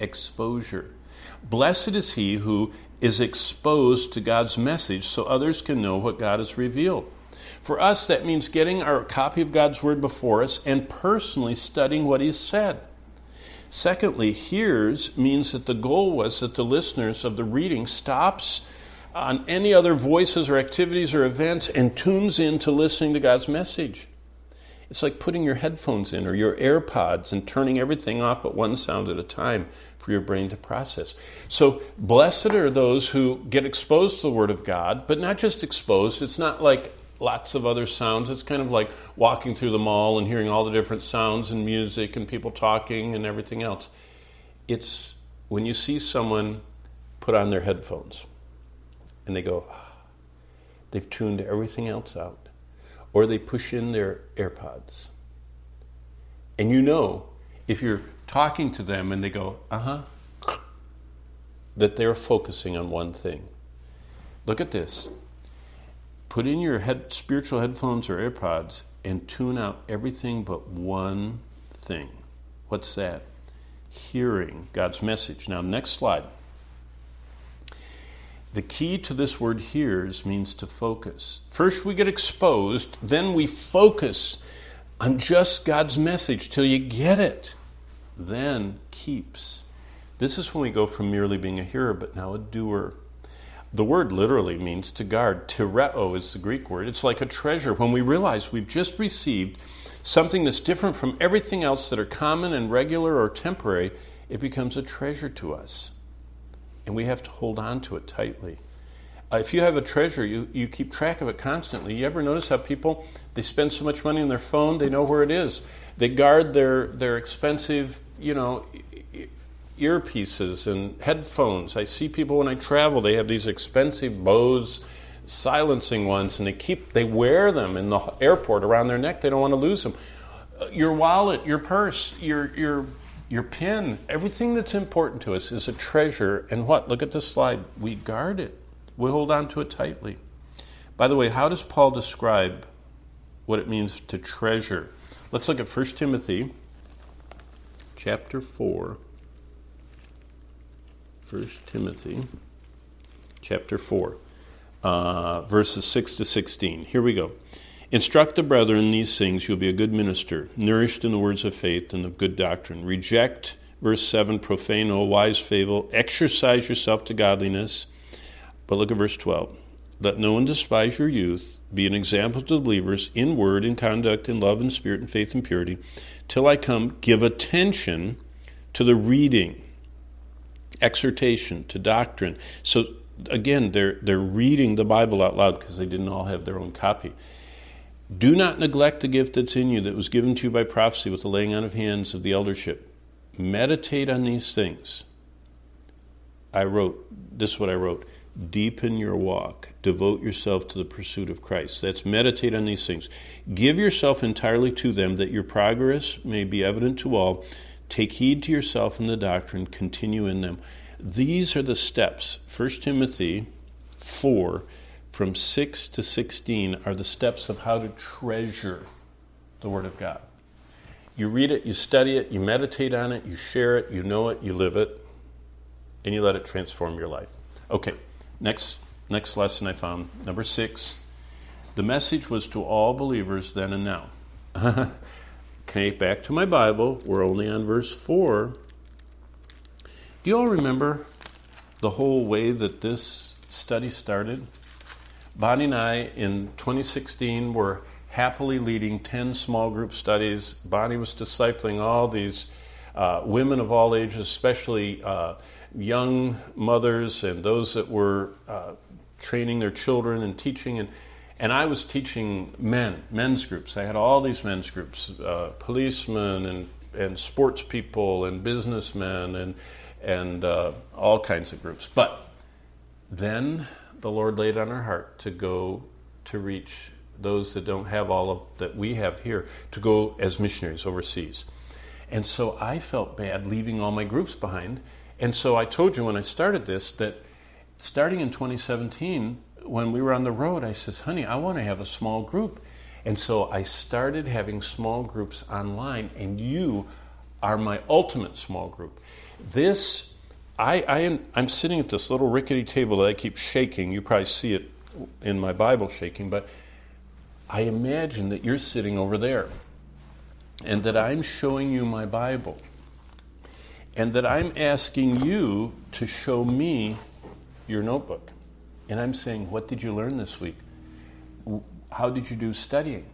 exposure. Blessed is he who is exposed to God's message so others can know what God has revealed. For us, that means getting our copy of God's Word before us and personally studying what He's said. Secondly, hears means that the goal was that the listeners of the reading stops on any other voices or activities or events and tunes in to listening to God's message. It's like putting your headphones in or your AirPods and turning everything off but one sound at a time for your brain to process. So, blessed are those who get exposed to the Word of God, but not just exposed. It's not like lots of other sounds. It's kind of like walking through the mall and hearing all the different sounds and music and people talking and everything else. It's when you see someone put on their headphones and they go, ah, they've tuned everything else out, or they push in their AirPods. And you know, if you're talking to them and they go, uh huh, that they're focusing on one thing. Look at this put in your head, spiritual headphones or AirPods and tune out everything but one thing. What's that? Hearing God's message. Now, next slide. The key to this word hears means to focus. First, we get exposed, then we focus on just God's message till you get it. Then keeps. This is when we go from merely being a hearer, but now a doer. The word literally means to guard. Tereo is the Greek word. It's like a treasure. When we realize we've just received something that's different from everything else that are common and regular or temporary, it becomes a treasure to us. And we have to hold on to it tightly. Uh, if you have a treasure, you, you keep track of it constantly. You ever notice how people they spend so much money on their phone, they know where it is. They guard their, their expensive, you know, earpieces and headphones. I see people when I travel, they have these expensive Bose silencing ones and they keep they wear them in the airport around their neck. They don't want to lose them. Uh, your wallet, your purse, your your your pin, everything that's important to us is a treasure. And what? Look at this slide. We guard it. We hold on to it tightly. By the way, how does Paul describe what it means to treasure? Let's look at 1 Timothy chapter 4 1 Timothy chapter 4, uh, verses 6 to 16. Here we go. Instruct the brethren in these things, you'll be a good minister, nourished in the words of faith and of good doctrine. Reject, verse 7, profane, or wise fable. Exercise yourself to godliness. But look at verse 12. Let no one despise your youth. Be an example to the believers in word, in conduct, in love, in spirit, in faith, and purity. Till I come, give attention to the reading exhortation, to doctrine. So again, they're, they're reading the Bible out loud because they didn't all have their own copy. Do not neglect the gift that's in you that was given to you by prophecy with the laying on of hands of the eldership. Meditate on these things. I wrote, this is what I wrote deepen your walk, devote yourself to the pursuit of Christ. That's meditate on these things. Give yourself entirely to them that your progress may be evident to all. Take heed to yourself and the doctrine, continue in them. These are the steps. 1 Timothy 4, from 6 to 16, are the steps of how to treasure the Word of God. You read it, you study it, you meditate on it, you share it, you know it, you live it, and you let it transform your life. Okay, next, next lesson I found, number six. The message was to all believers then and now. Okay, back to my Bible. We're only on verse 4. Do you all remember the whole way that this study started? Bonnie and I in 2016 were happily leading 10 small group studies. Bonnie was discipling all these uh, women of all ages, especially uh, young mothers and those that were uh, training their children and teaching. And, and I was teaching men, men's groups. I had all these men's groups uh, policemen and, and sports people and businessmen and, and uh, all kinds of groups. But then the Lord laid on our heart to go to reach those that don't have all of that we have here to go as missionaries overseas. And so I felt bad leaving all my groups behind. And so I told you when I started this that starting in 2017, when we were on the road, I says, honey, I want to have a small group. And so I started having small groups online, and you are my ultimate small group. This, I, I am, I'm sitting at this little rickety table that I keep shaking. You probably see it in my Bible shaking, but I imagine that you're sitting over there and that I'm showing you my Bible and that I'm asking you to show me your notebook. And I'm saying, What did you learn this week? How did you do studying?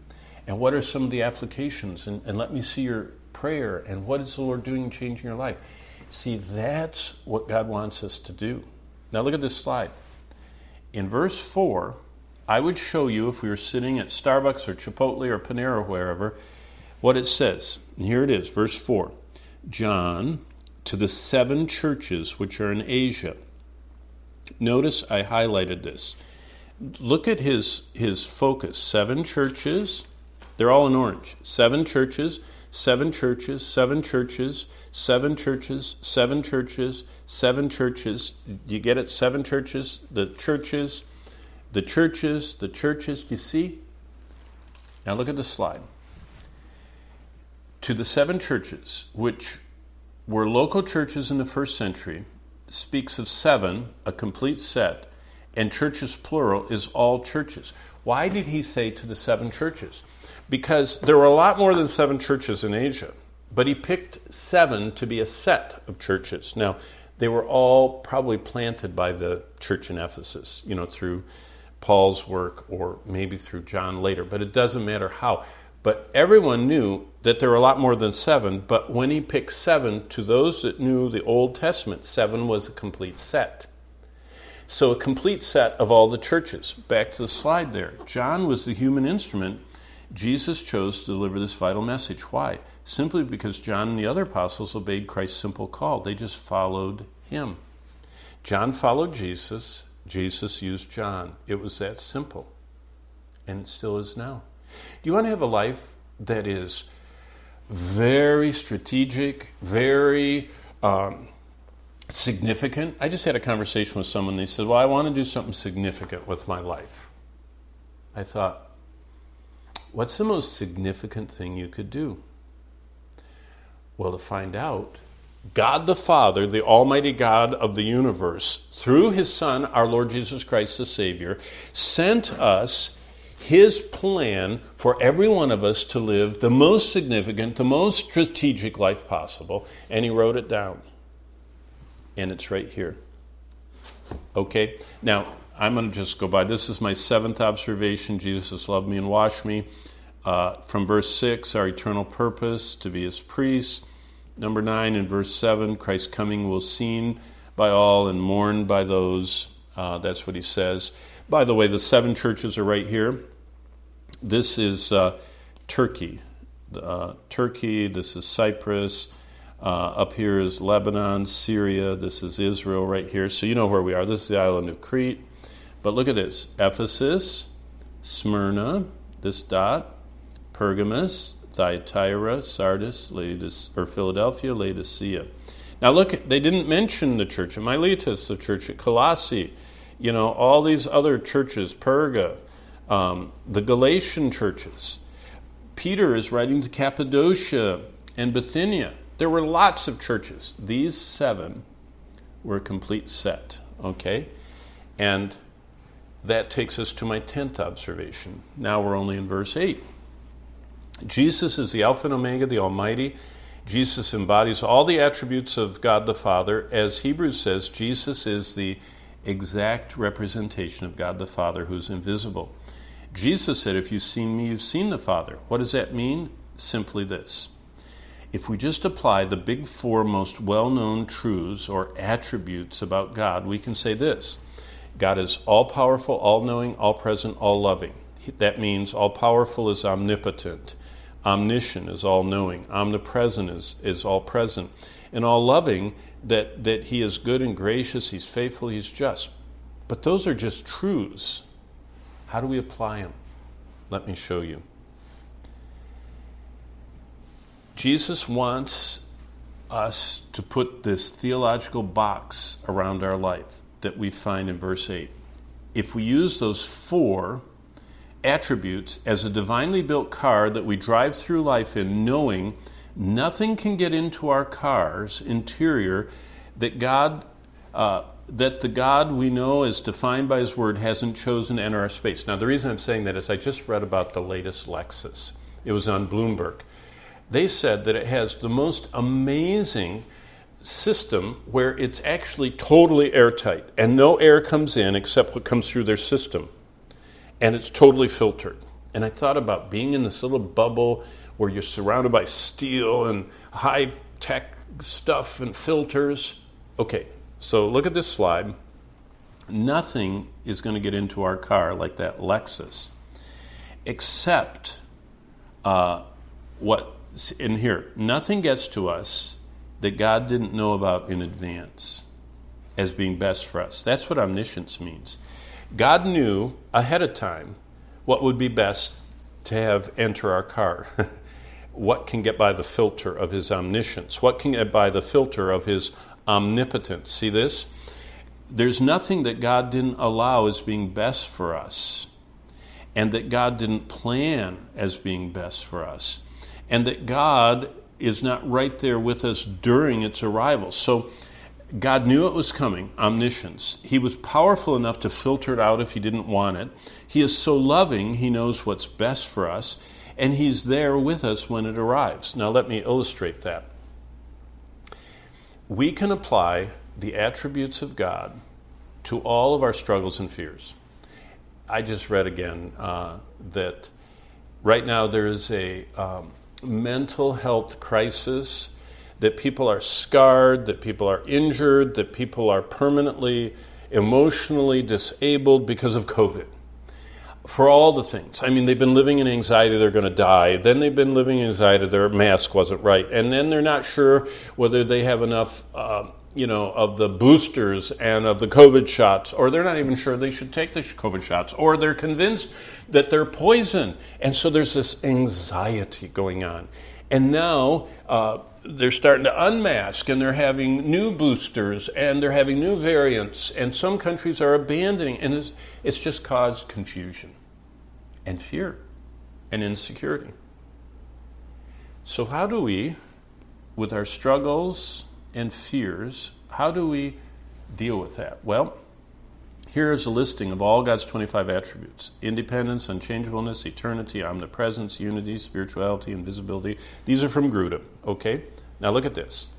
And what are some of the applications? And, and let me see your prayer. And what is the Lord doing changing your life? See, that's what God wants us to do. Now, look at this slide. In verse 4, I would show you if we were sitting at Starbucks or Chipotle or Panera or wherever, what it says. And here it is, verse 4. John, to the seven churches which are in Asia. Notice I highlighted this. Look at his, his focus. Seven churches, they're all in orange. Seven churches, seven churches, seven churches, seven churches, seven churches, seven churches. You get it? Seven churches, the churches, the churches, the churches. Do you see? Now look at the slide. To the seven churches, which were local churches in the first century, speaks of seven, a complete set, and churches plural is all churches. Why did he say to the seven churches? Because there were a lot more than seven churches in Asia, but he picked seven to be a set of churches. Now, they were all probably planted by the church in Ephesus, you know, through Paul's work or maybe through John later, but it doesn't matter how. But everyone knew that there were a lot more than seven, but when he picked seven, to those that knew the Old Testament, seven was a complete set. So, a complete set of all the churches. Back to the slide there. John was the human instrument Jesus chose to deliver this vital message. Why? Simply because John and the other apostles obeyed Christ's simple call. They just followed him. John followed Jesus, Jesus used John. It was that simple. And it still is now. Do you want to have a life that is very strategic, very um, significant? I just had a conversation with someone. They said, Well, I want to do something significant with my life. I thought, What's the most significant thing you could do? Well, to find out, God the Father, the Almighty God of the universe, through His Son, our Lord Jesus Christ the Savior, sent us his plan for every one of us to live the most significant, the most strategic life possible, and he wrote it down. And it's right here. Okay? Now, I'm going to just go by. This is my seventh observation. Jesus loved me and washed me. Uh, from verse 6, our eternal purpose to be his priest. Number 9, in verse 7, Christ's coming will seen by all and mourned by those. Uh, that's what he says. By the way, the seven churches are right here. This is uh, Turkey. Uh, Turkey, this is Cyprus. Uh, up here is Lebanon, Syria. This is Israel right here. So you know where we are. This is the island of Crete. But look at this Ephesus, Smyrna, this dot, Pergamus, Thyatira, Sardis, Laodicea, or Philadelphia, Laodicea. Now look, they didn't mention the church at Miletus, the church at Colossae, you know, all these other churches, Perga, um, the Galatian churches. Peter is writing to Cappadocia and Bithynia. There were lots of churches. These seven were a complete set, okay? And that takes us to my 10th observation. Now we're only in verse 8. Jesus is the Alpha and Omega, the Almighty, Jesus embodies all the attributes of God the Father. As Hebrews says, Jesus is the exact representation of God the Father who's invisible. Jesus said, If you've seen me, you've seen the Father. What does that mean? Simply this. If we just apply the big four most well known truths or attributes about God, we can say this God is all powerful, all knowing, all present, all loving. That means all powerful is omnipotent, omniscient is all knowing, omnipresent is, is all present, and all loving that, that he is good and gracious, he's faithful, he's just. But those are just truths. How do we apply them? Let me show you. Jesus wants us to put this theological box around our life that we find in verse 8. If we use those four attributes as a divinely built car that we drive through life in, knowing nothing can get into our car's interior that God. Uh, that the God we know as defined by His Word hasn't chosen to enter our space. Now, the reason I'm saying that is I just read about the latest Lexus. It was on Bloomberg. They said that it has the most amazing system where it's actually totally airtight and no air comes in except what comes through their system. And it's totally filtered. And I thought about being in this little bubble where you're surrounded by steel and high tech stuff and filters. Okay, so look at this slide. Nothing is going to get into our car like that Lexus, except uh, what in here. Nothing gets to us that God didn't know about in advance as being best for us. That's what omniscience means. God knew ahead of time what would be best to have enter our car. what can get by the filter of his omniscience? What can get by the filter of his omnipotence? See this? There's nothing that God didn't allow as being best for us, and that God didn't plan as being best for us, and that God is not right there with us during its arrival. So God knew it was coming, omniscience. He was powerful enough to filter it out if he didn't want it. He is so loving, he knows what's best for us, and he's there with us when it arrives. Now, let me illustrate that. We can apply the attributes of God to all of our struggles and fears. I just read again uh, that right now there is a um, mental health crisis, that people are scarred, that people are injured, that people are permanently emotionally disabled because of COVID. For all the things. I mean, they've been living in anxiety they're going to die. Then they've been living in anxiety their mask wasn't right. And then they're not sure whether they have enough. Uh, you know, of the boosters and of the COVID shots, or they're not even sure they should take the COVID shots, or they're convinced that they're poison. And so there's this anxiety going on. And now uh, they're starting to unmask and they're having new boosters and they're having new variants, and some countries are abandoning, and it's, it's just caused confusion and fear and insecurity. So, how do we, with our struggles, and fears, how do we deal with that? Well, here is a listing of all God's 25 attributes independence, unchangeableness, eternity, omnipresence, unity, spirituality, invisibility. These are from Grudem, okay? Now look at this.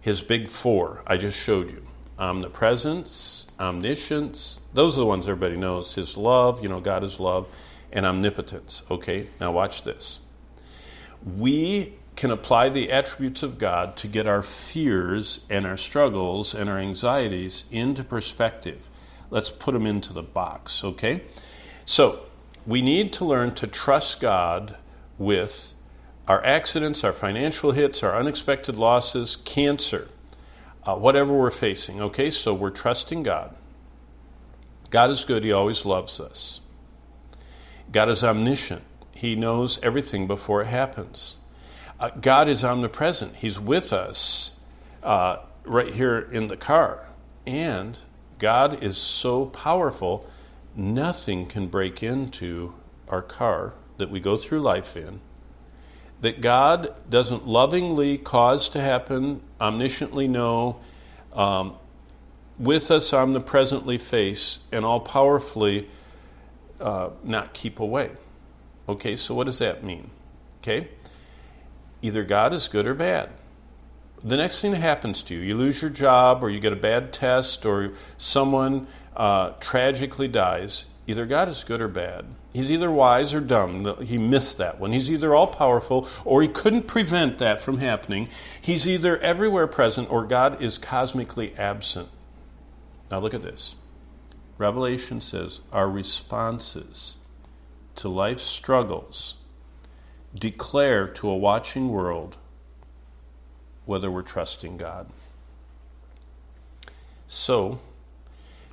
His big four I just showed you omnipresence, omniscience, those are the ones everybody knows. His love, you know, God is love, and omnipotence, okay? Now watch this. We can apply the attributes of God to get our fears and our struggles and our anxieties into perspective. Let's put them into the box, okay? So, we need to learn to trust God with our accidents, our financial hits, our unexpected losses, cancer, uh, whatever we're facing, okay? So, we're trusting God. God is good, He always loves us. God is omniscient, He knows everything before it happens. Uh, God is omnipresent. He's with us uh, right here in the car. And God is so powerful, nothing can break into our car that we go through life in. That God doesn't lovingly cause to happen, omnisciently know, um, with us omnipresently face, and all powerfully uh, not keep away. Okay, so what does that mean? Okay? Either God is good or bad. the next thing that happens to you, you lose your job, or you get a bad test, or someone uh, tragically dies, either God is good or bad. He's either wise or dumb. He missed that one. He's either all powerful or he couldn't prevent that from happening. He's either everywhere present or God is cosmically absent. Now look at this. Revelation says our responses to life's struggles declare to a watching world whether we're trusting God. So,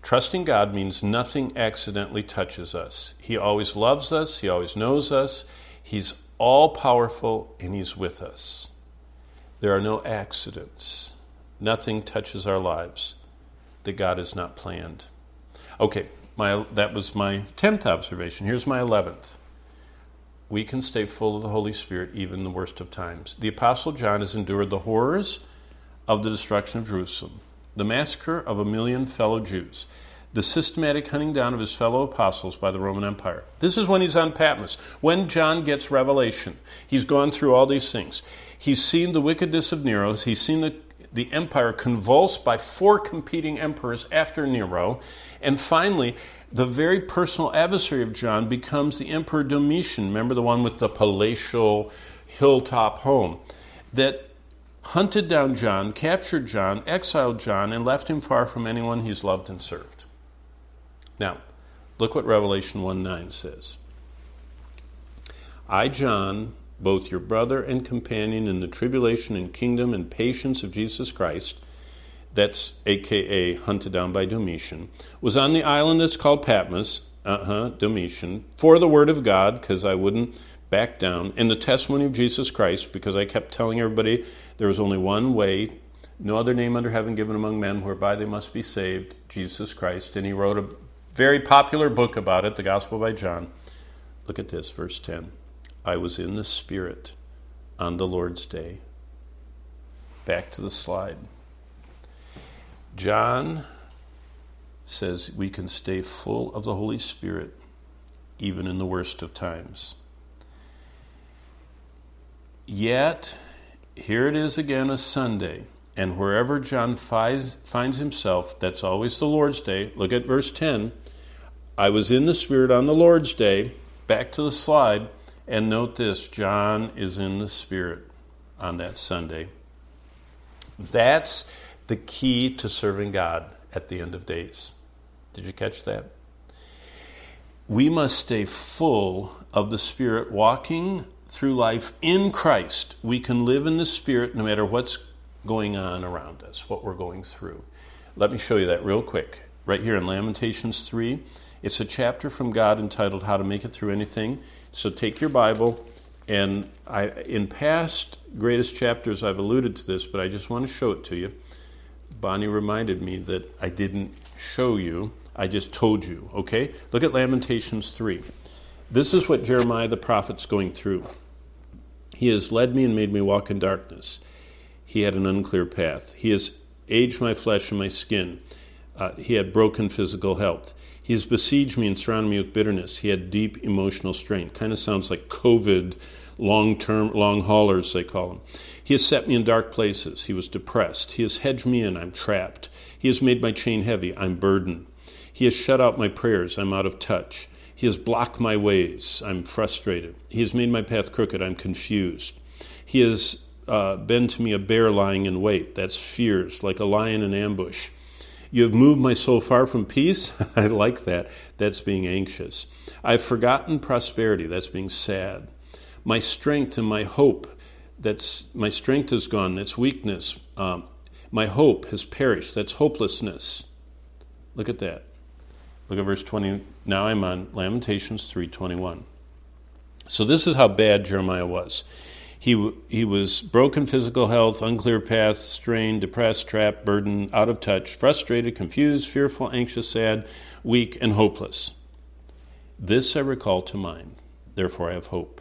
Trusting God means nothing accidentally touches us. He always loves us, He always knows us, He's all powerful, and He's with us. There are no accidents. Nothing touches our lives that God has not planned. Okay, my, that was my 10th observation. Here's my 11th. We can stay full of the Holy Spirit even in the worst of times. The Apostle John has endured the horrors of the destruction of Jerusalem the massacre of a million fellow Jews, the systematic hunting down of his fellow apostles by the Roman Empire. This is when he's on Patmos, when John gets revelation. He's gone through all these things. He's seen the wickedness of Nero, he's seen the, the empire convulsed by four competing emperors after Nero, and finally, the very personal adversary of John becomes the Emperor Domitian. Remember the one with the palatial hilltop home? That hunted down John, captured John, exiled John, and left him far from anyone he's loved and served. Now, look what Revelation 1 9 says. I, John, both your brother and companion in the tribulation and kingdom and patience of Jesus Christ, that's aka hunted down by Domitian, was on the island that's called Patmos, uh huh, Domitian, for the word of God, because I wouldn't back down, and the testimony of Jesus Christ, because I kept telling everybody there was only one way, no other name under heaven given among men whereby they must be saved, Jesus Christ. And he wrote a very popular book about it, the Gospel by John. Look at this, verse 10. I was in the Spirit on the Lord's day. Back to the slide. John says we can stay full of the Holy Spirit even in the worst of times. Yet, here it is again a Sunday, and wherever John finds, finds himself, that's always the Lord's Day. Look at verse 10. I was in the Spirit on the Lord's Day. Back to the slide, and note this John is in the Spirit on that Sunday. That's the key to serving God at the end of days. Did you catch that? We must stay full of the Spirit, walking through life in Christ, we can live in the Spirit no matter what's going on around us, what we're going through. Let me show you that real quick. Right here in Lamentations 3, it's a chapter from God entitled How to Make It Through Anything. So take your Bible, and I, in past greatest chapters, I've alluded to this, but I just want to show it to you. Bonnie reminded me that I didn't show you, I just told you, okay? Look at Lamentations 3. This is what Jeremiah the prophet's going through. He has led me and made me walk in darkness. He had an unclear path. He has aged my flesh and my skin. Uh, he had broken physical health. He has besieged me and surrounded me with bitterness. He had deep emotional strain. Kind of sounds like COVID long term, long haulers, they call them. He has set me in dark places. He was depressed. He has hedged me in. I'm trapped. He has made my chain heavy. I'm burdened. He has shut out my prayers. I'm out of touch. He has blocked my ways. I'm frustrated. He has made my path crooked. I'm confused. He has uh, been to me a bear lying in wait. That's fears, like a lion in ambush. You have moved my soul far from peace. I like that. That's being anxious. I've forgotten prosperity. That's being sad. My strength and my hope. That's my strength is gone. That's weakness. Um, my hope has perished. That's hopelessness. Look at that. Look at verse 20. Now I'm on Lamentations 3:21. So this is how bad Jeremiah was. He, he was broken physical health, unclear path, strained, depressed, trapped, burdened, out of touch, frustrated, confused, fearful, anxious, sad, weak, and hopeless. This I recall to mind. Therefore I have hope.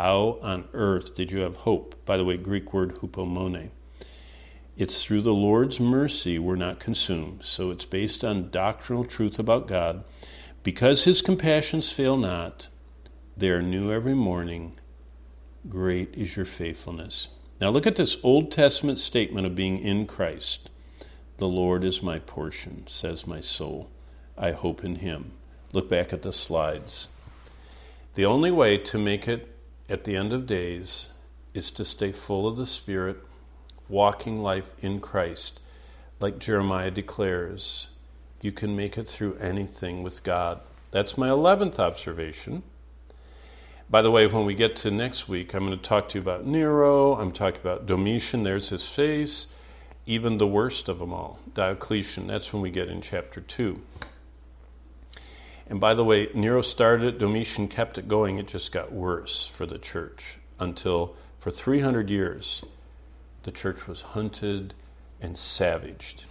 How on earth did you have hope? By the way, Greek word hupomone. It's through the Lord's mercy we're not consumed. So it's based on doctrinal truth about God. Because his compassions fail not, they are new every morning. Great is your faithfulness. Now look at this Old Testament statement of being in Christ. The Lord is my portion, says my soul. I hope in him. Look back at the slides. The only way to make it at the end of days is to stay full of the Spirit, walking life in Christ. Like Jeremiah declares, you can make it through anything with God. That's my 11th observation. By the way, when we get to next week, I'm going to talk to you about Nero. I'm talking about Domitian. There's his face. Even the worst of them all, Diocletian. That's when we get in chapter 2. And by the way, Nero started it, Domitian kept it going. It just got worse for the church until for 300 years the church was hunted and savaged.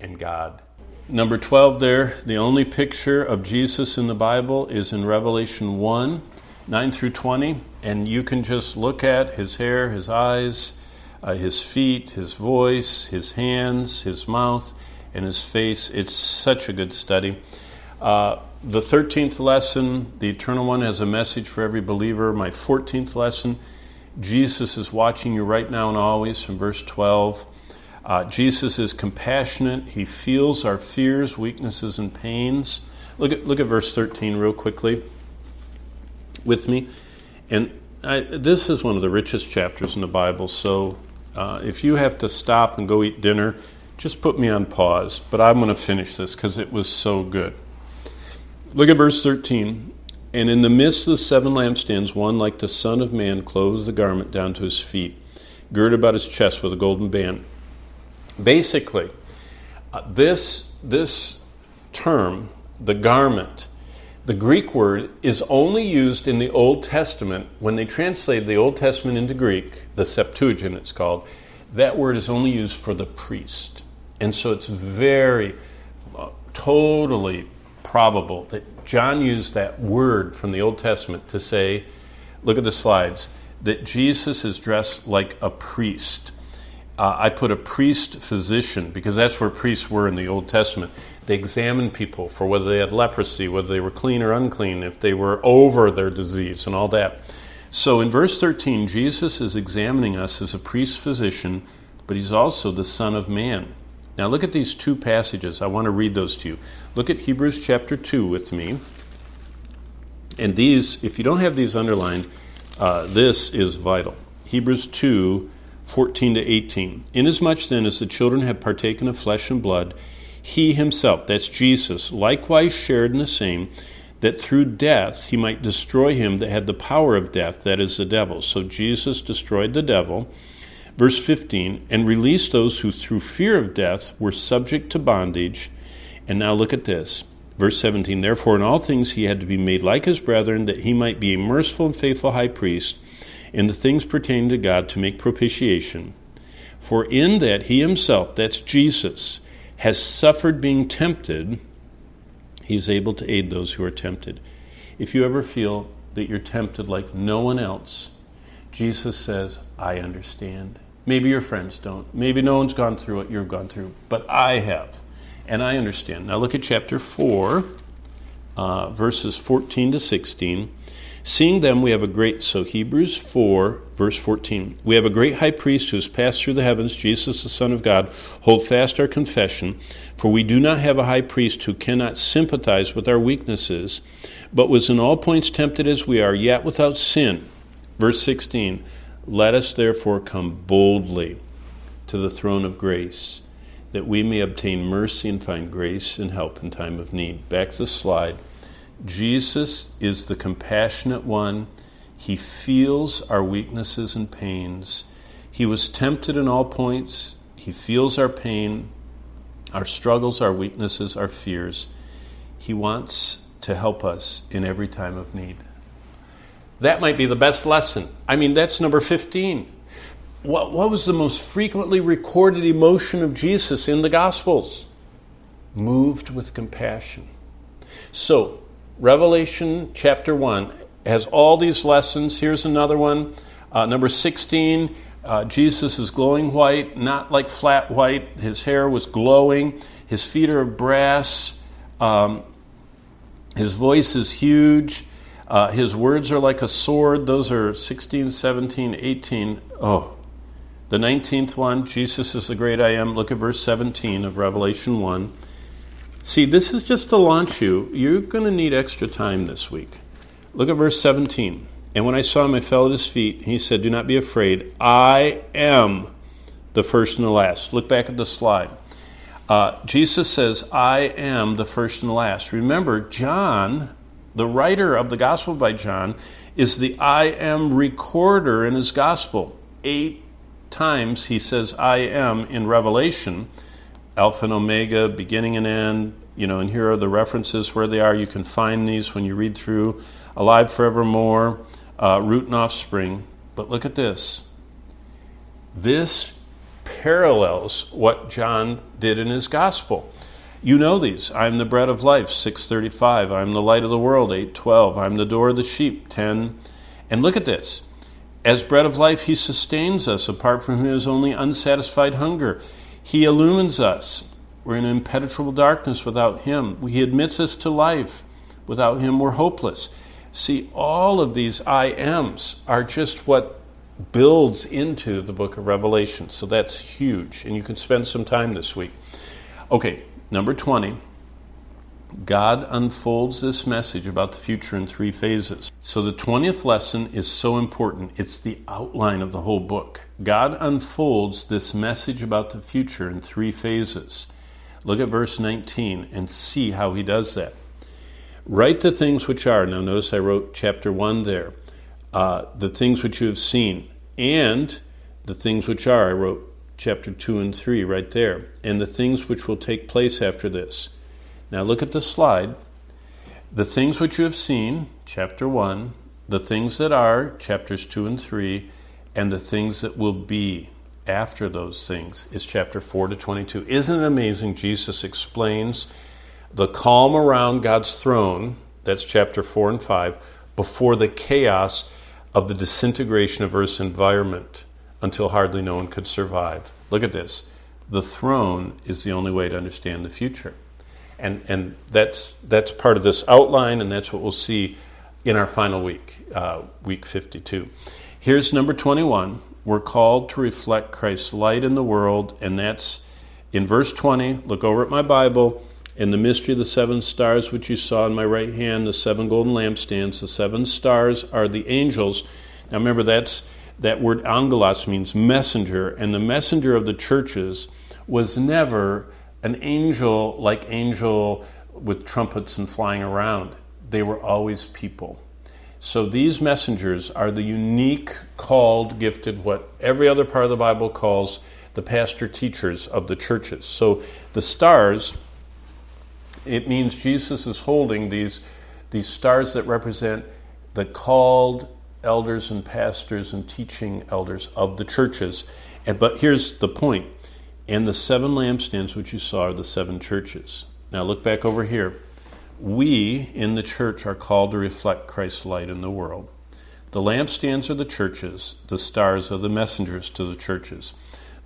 And God. Number 12 there, the only picture of Jesus in the Bible is in Revelation 1 9 through 20. And you can just look at his hair, his eyes, uh, his feet, his voice, his hands, his mouth, and his face. It's such a good study. Uh, the 13th lesson, the Eternal One has a message for every believer. My 14th lesson, Jesus is watching you right now and always, from verse 12. Uh, Jesus is compassionate. He feels our fears, weaknesses, and pains. Look at, look at verse 13 real quickly with me. And I, this is one of the richest chapters in the Bible, so uh, if you have to stop and go eat dinner, just put me on pause. But I'm going to finish this because it was so good. Look at verse 13. And in the midst of the seven lampstands, one like the Son of Man, clothed the garment down to his feet, girded about his chest with a golden band. Basically, uh, this, this term, the garment, the Greek word is only used in the Old Testament. When they translate the Old Testament into Greek, the Septuagint it's called, that word is only used for the priest. And so it's very, uh, totally probable that John used that word from the Old Testament to say, look at the slides, that Jesus is dressed like a priest. Uh, I put a priest physician because that's where priests were in the Old Testament. They examined people for whether they had leprosy, whether they were clean or unclean, if they were over their disease, and all that. So in verse 13, Jesus is examining us as a priest physician, but he's also the Son of Man. Now, look at these two passages. I want to read those to you. Look at Hebrews chapter 2 with me. And these, if you don't have these underlined, uh, this is vital. Hebrews 2 14 to 18. Inasmuch then as the children have partaken of flesh and blood, he himself, that's Jesus, likewise shared in the same, that through death he might destroy him that had the power of death, that is the devil. So Jesus destroyed the devil Verse 15, and release those who through fear of death were subject to bondage. And now look at this. Verse 17, therefore in all things he had to be made like his brethren, that he might be a merciful and faithful high priest in the things pertaining to God to make propitiation. For in that he himself, that's Jesus, has suffered being tempted, he is able to aid those who are tempted. If you ever feel that you're tempted like no one else, Jesus says, I understand. Maybe your friends don't. Maybe no one's gone through what you've gone through, but I have. And I understand. Now look at chapter 4, uh, verses 14 to 16. Seeing them, we have a great, so Hebrews 4, verse 14. We have a great high priest who has passed through the heavens, Jesus, the Son of God. Hold fast our confession, for we do not have a high priest who cannot sympathize with our weaknesses, but was in all points tempted as we are, yet without sin. Verse 16. Let us therefore come boldly to the throne of grace, that we may obtain mercy and find grace and help in time of need. Back to the slide. Jesus is the compassionate one. He feels our weaknesses and pains. He was tempted in all points. He feels our pain, our struggles, our weaknesses, our fears. He wants to help us in every time of need. That might be the best lesson. I mean, that's number 15. What, what was the most frequently recorded emotion of Jesus in the Gospels? Moved with compassion. So, Revelation chapter 1 has all these lessons. Here's another one. Uh, number 16, uh, Jesus is glowing white, not like flat white. His hair was glowing. His feet are of brass. Um, his voice is huge. Uh, his words are like a sword. Those are 16, 17, 18. Oh, The 19th one, Jesus is the great I am. Look at verse 17 of Revelation 1. See, this is just to launch you. You're going to need extra time this week. Look at verse 17. And when I saw him, I fell at his feet. He said, Do not be afraid. I am the first and the last. Look back at the slide. Uh, Jesus says, I am the first and the last. Remember, John, the writer of the Gospel by John, is the I am recorder in his Gospel. Eight times he says, I am in Revelation, Alpha and Omega, beginning and end. You know, and here are the references where they are. You can find these when you read through Alive Forevermore, uh, Root and Offspring. But look at this. This parallels what John did in his gospel. You know these. I'm the bread of life, 635. I'm the light of the world, 812. I'm the door of the sheep, 10. And look at this. As bread of life, he sustains us. Apart from him is only unsatisfied hunger. He illumines us. We're in impenetrable darkness without him. He admits us to life. Without him, we're hopeless. See, all of these I ams are just what builds into the book of Revelation. So that's huge. And you can spend some time this week. Okay, number 20. God unfolds this message about the future in three phases. So the 20th lesson is so important. It's the outline of the whole book. God unfolds this message about the future in three phases. Look at verse 19 and see how he does that. Write the things which are. Now, notice I wrote chapter 1 there. Uh, the things which you have seen, and the things which are. I wrote chapter 2 and 3 right there. And the things which will take place after this. Now, look at the slide. The things which you have seen, chapter 1, the things that are, chapters 2 and 3, and the things that will be after those things is chapter 4 to 22. Isn't it amazing? Jesus explains the calm around God's throne, that's chapter 4 and 5, before the chaos of the disintegration of Earth's environment until hardly no one could survive. Look at this. The throne is the only way to understand the future. And, and that's, that's part of this outline, and that's what we'll see in our final week, uh, week 52. Here's number 21. We're called to reflect Christ's light in the world, and that's in verse 20. Look over at my Bible In the mystery of the seven stars which you saw in my right hand, the seven golden lampstands. The seven stars are the angels. Now remember, that's that word angelos means messenger, and the messenger of the churches was never an angel like angel with trumpets and flying around. They were always people. So these messengers are the unique, called, gifted, what every other part of the Bible calls the pastor teachers of the churches. So the stars it means Jesus is holding these, these stars that represent the called elders and pastors and teaching elders of the churches. And, but here's the point. And the seven lampstands which you saw are the seven churches. Now look back over here. We in the church are called to reflect Christ's light in the world. The lampstands are the churches, the stars are the messengers to the churches.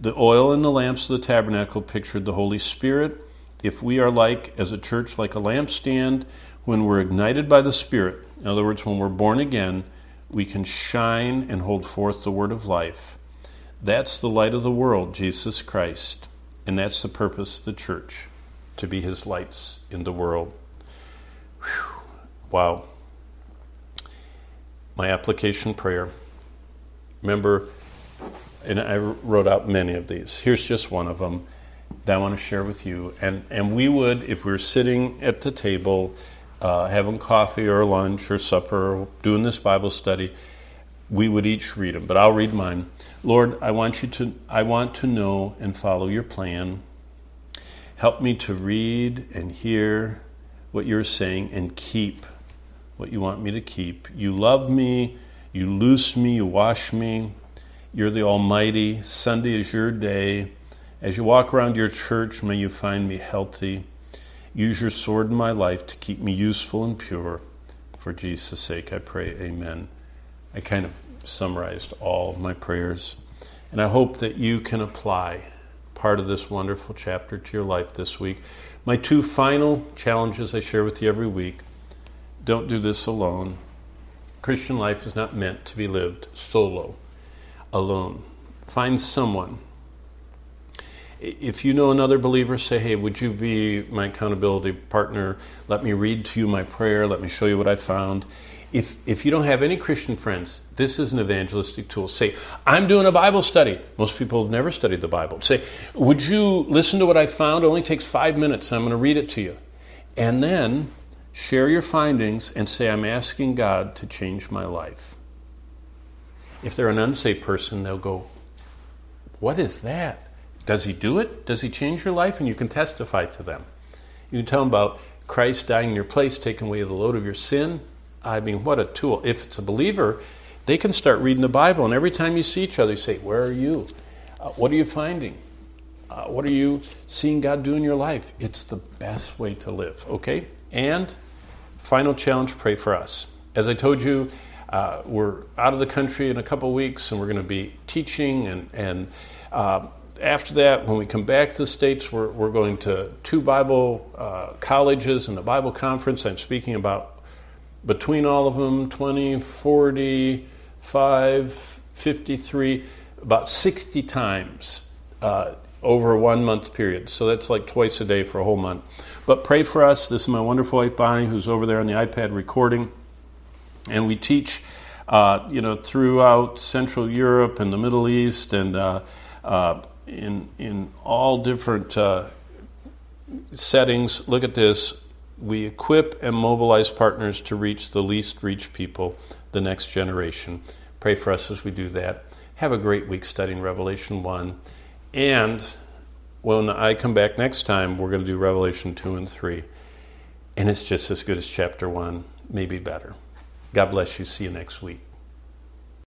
The oil in the lamps of the tabernacle pictured the Holy Spirit, if we are like, as a church, like a lampstand, when we're ignited by the Spirit, in other words, when we're born again, we can shine and hold forth the word of life. That's the light of the world, Jesus Christ. And that's the purpose of the church, to be his lights in the world. Whew. Wow. My application prayer. Remember, and I wrote out many of these. Here's just one of them that I want to share with you. And, and we would, if we were sitting at the table, uh, having coffee or lunch or supper, or doing this Bible study, we would each read them. But I'll read mine. Lord, I want you to, I want to know and follow your plan. Help me to read and hear what you're saying and keep what you want me to keep. You love me, you loose me, you wash me. You're the Almighty. Sunday is your day. As you walk around your church, may you find me healthy. Use your sword in my life to keep me useful and pure. For Jesus' sake, I pray, Amen. I kind of summarized all my prayers, and I hope that you can apply part of this wonderful chapter to your life this week. My two final challenges I share with you every week don't do this alone. Christian life is not meant to be lived solo, alone. Find someone. If you know another believer, say, hey, would you be my accountability partner? Let me read to you my prayer. Let me show you what I found. If, if you don't have any Christian friends, this is an evangelistic tool. Say, I'm doing a Bible study. Most people have never studied the Bible. Say, would you listen to what I found? It only takes five minutes. I'm going to read it to you. And then share your findings and say, I'm asking God to change my life. If they're an unsaved person, they'll go, What is that? Does he do it? Does he change your life? And you can testify to them. You can tell them about Christ dying in your place, taking away the load of your sin. I mean, what a tool. If it's a believer, they can start reading the Bible, and every time you see each other, you say, Where are you? Uh, what are you finding? Uh, what are you seeing God do in your life? It's the best way to live, okay? And final challenge pray for us. As I told you, uh, we're out of the country in a couple weeks, and we're going to be teaching. And, and uh, after that, when we come back to the States, we're, we're going to two Bible uh, colleges and a Bible conference. I'm speaking about between all of them 20, 45, 53, about 60 times uh, over a one month period. So that's like twice a day for a whole month. But pray for us. This is my wonderful wife Bonnie, who's over there on the iPad recording. And we teach, uh, you know, throughout Central Europe and the Middle East and uh, uh, in, in all different uh, settings. Look at this. We equip and mobilize partners to reach the least reached people, the next generation. Pray for us as we do that. Have a great week studying Revelation 1. And when I come back next time, we're going to do Revelation 2 and 3. And it's just as good as chapter 1, maybe better. God bless you. See you next week.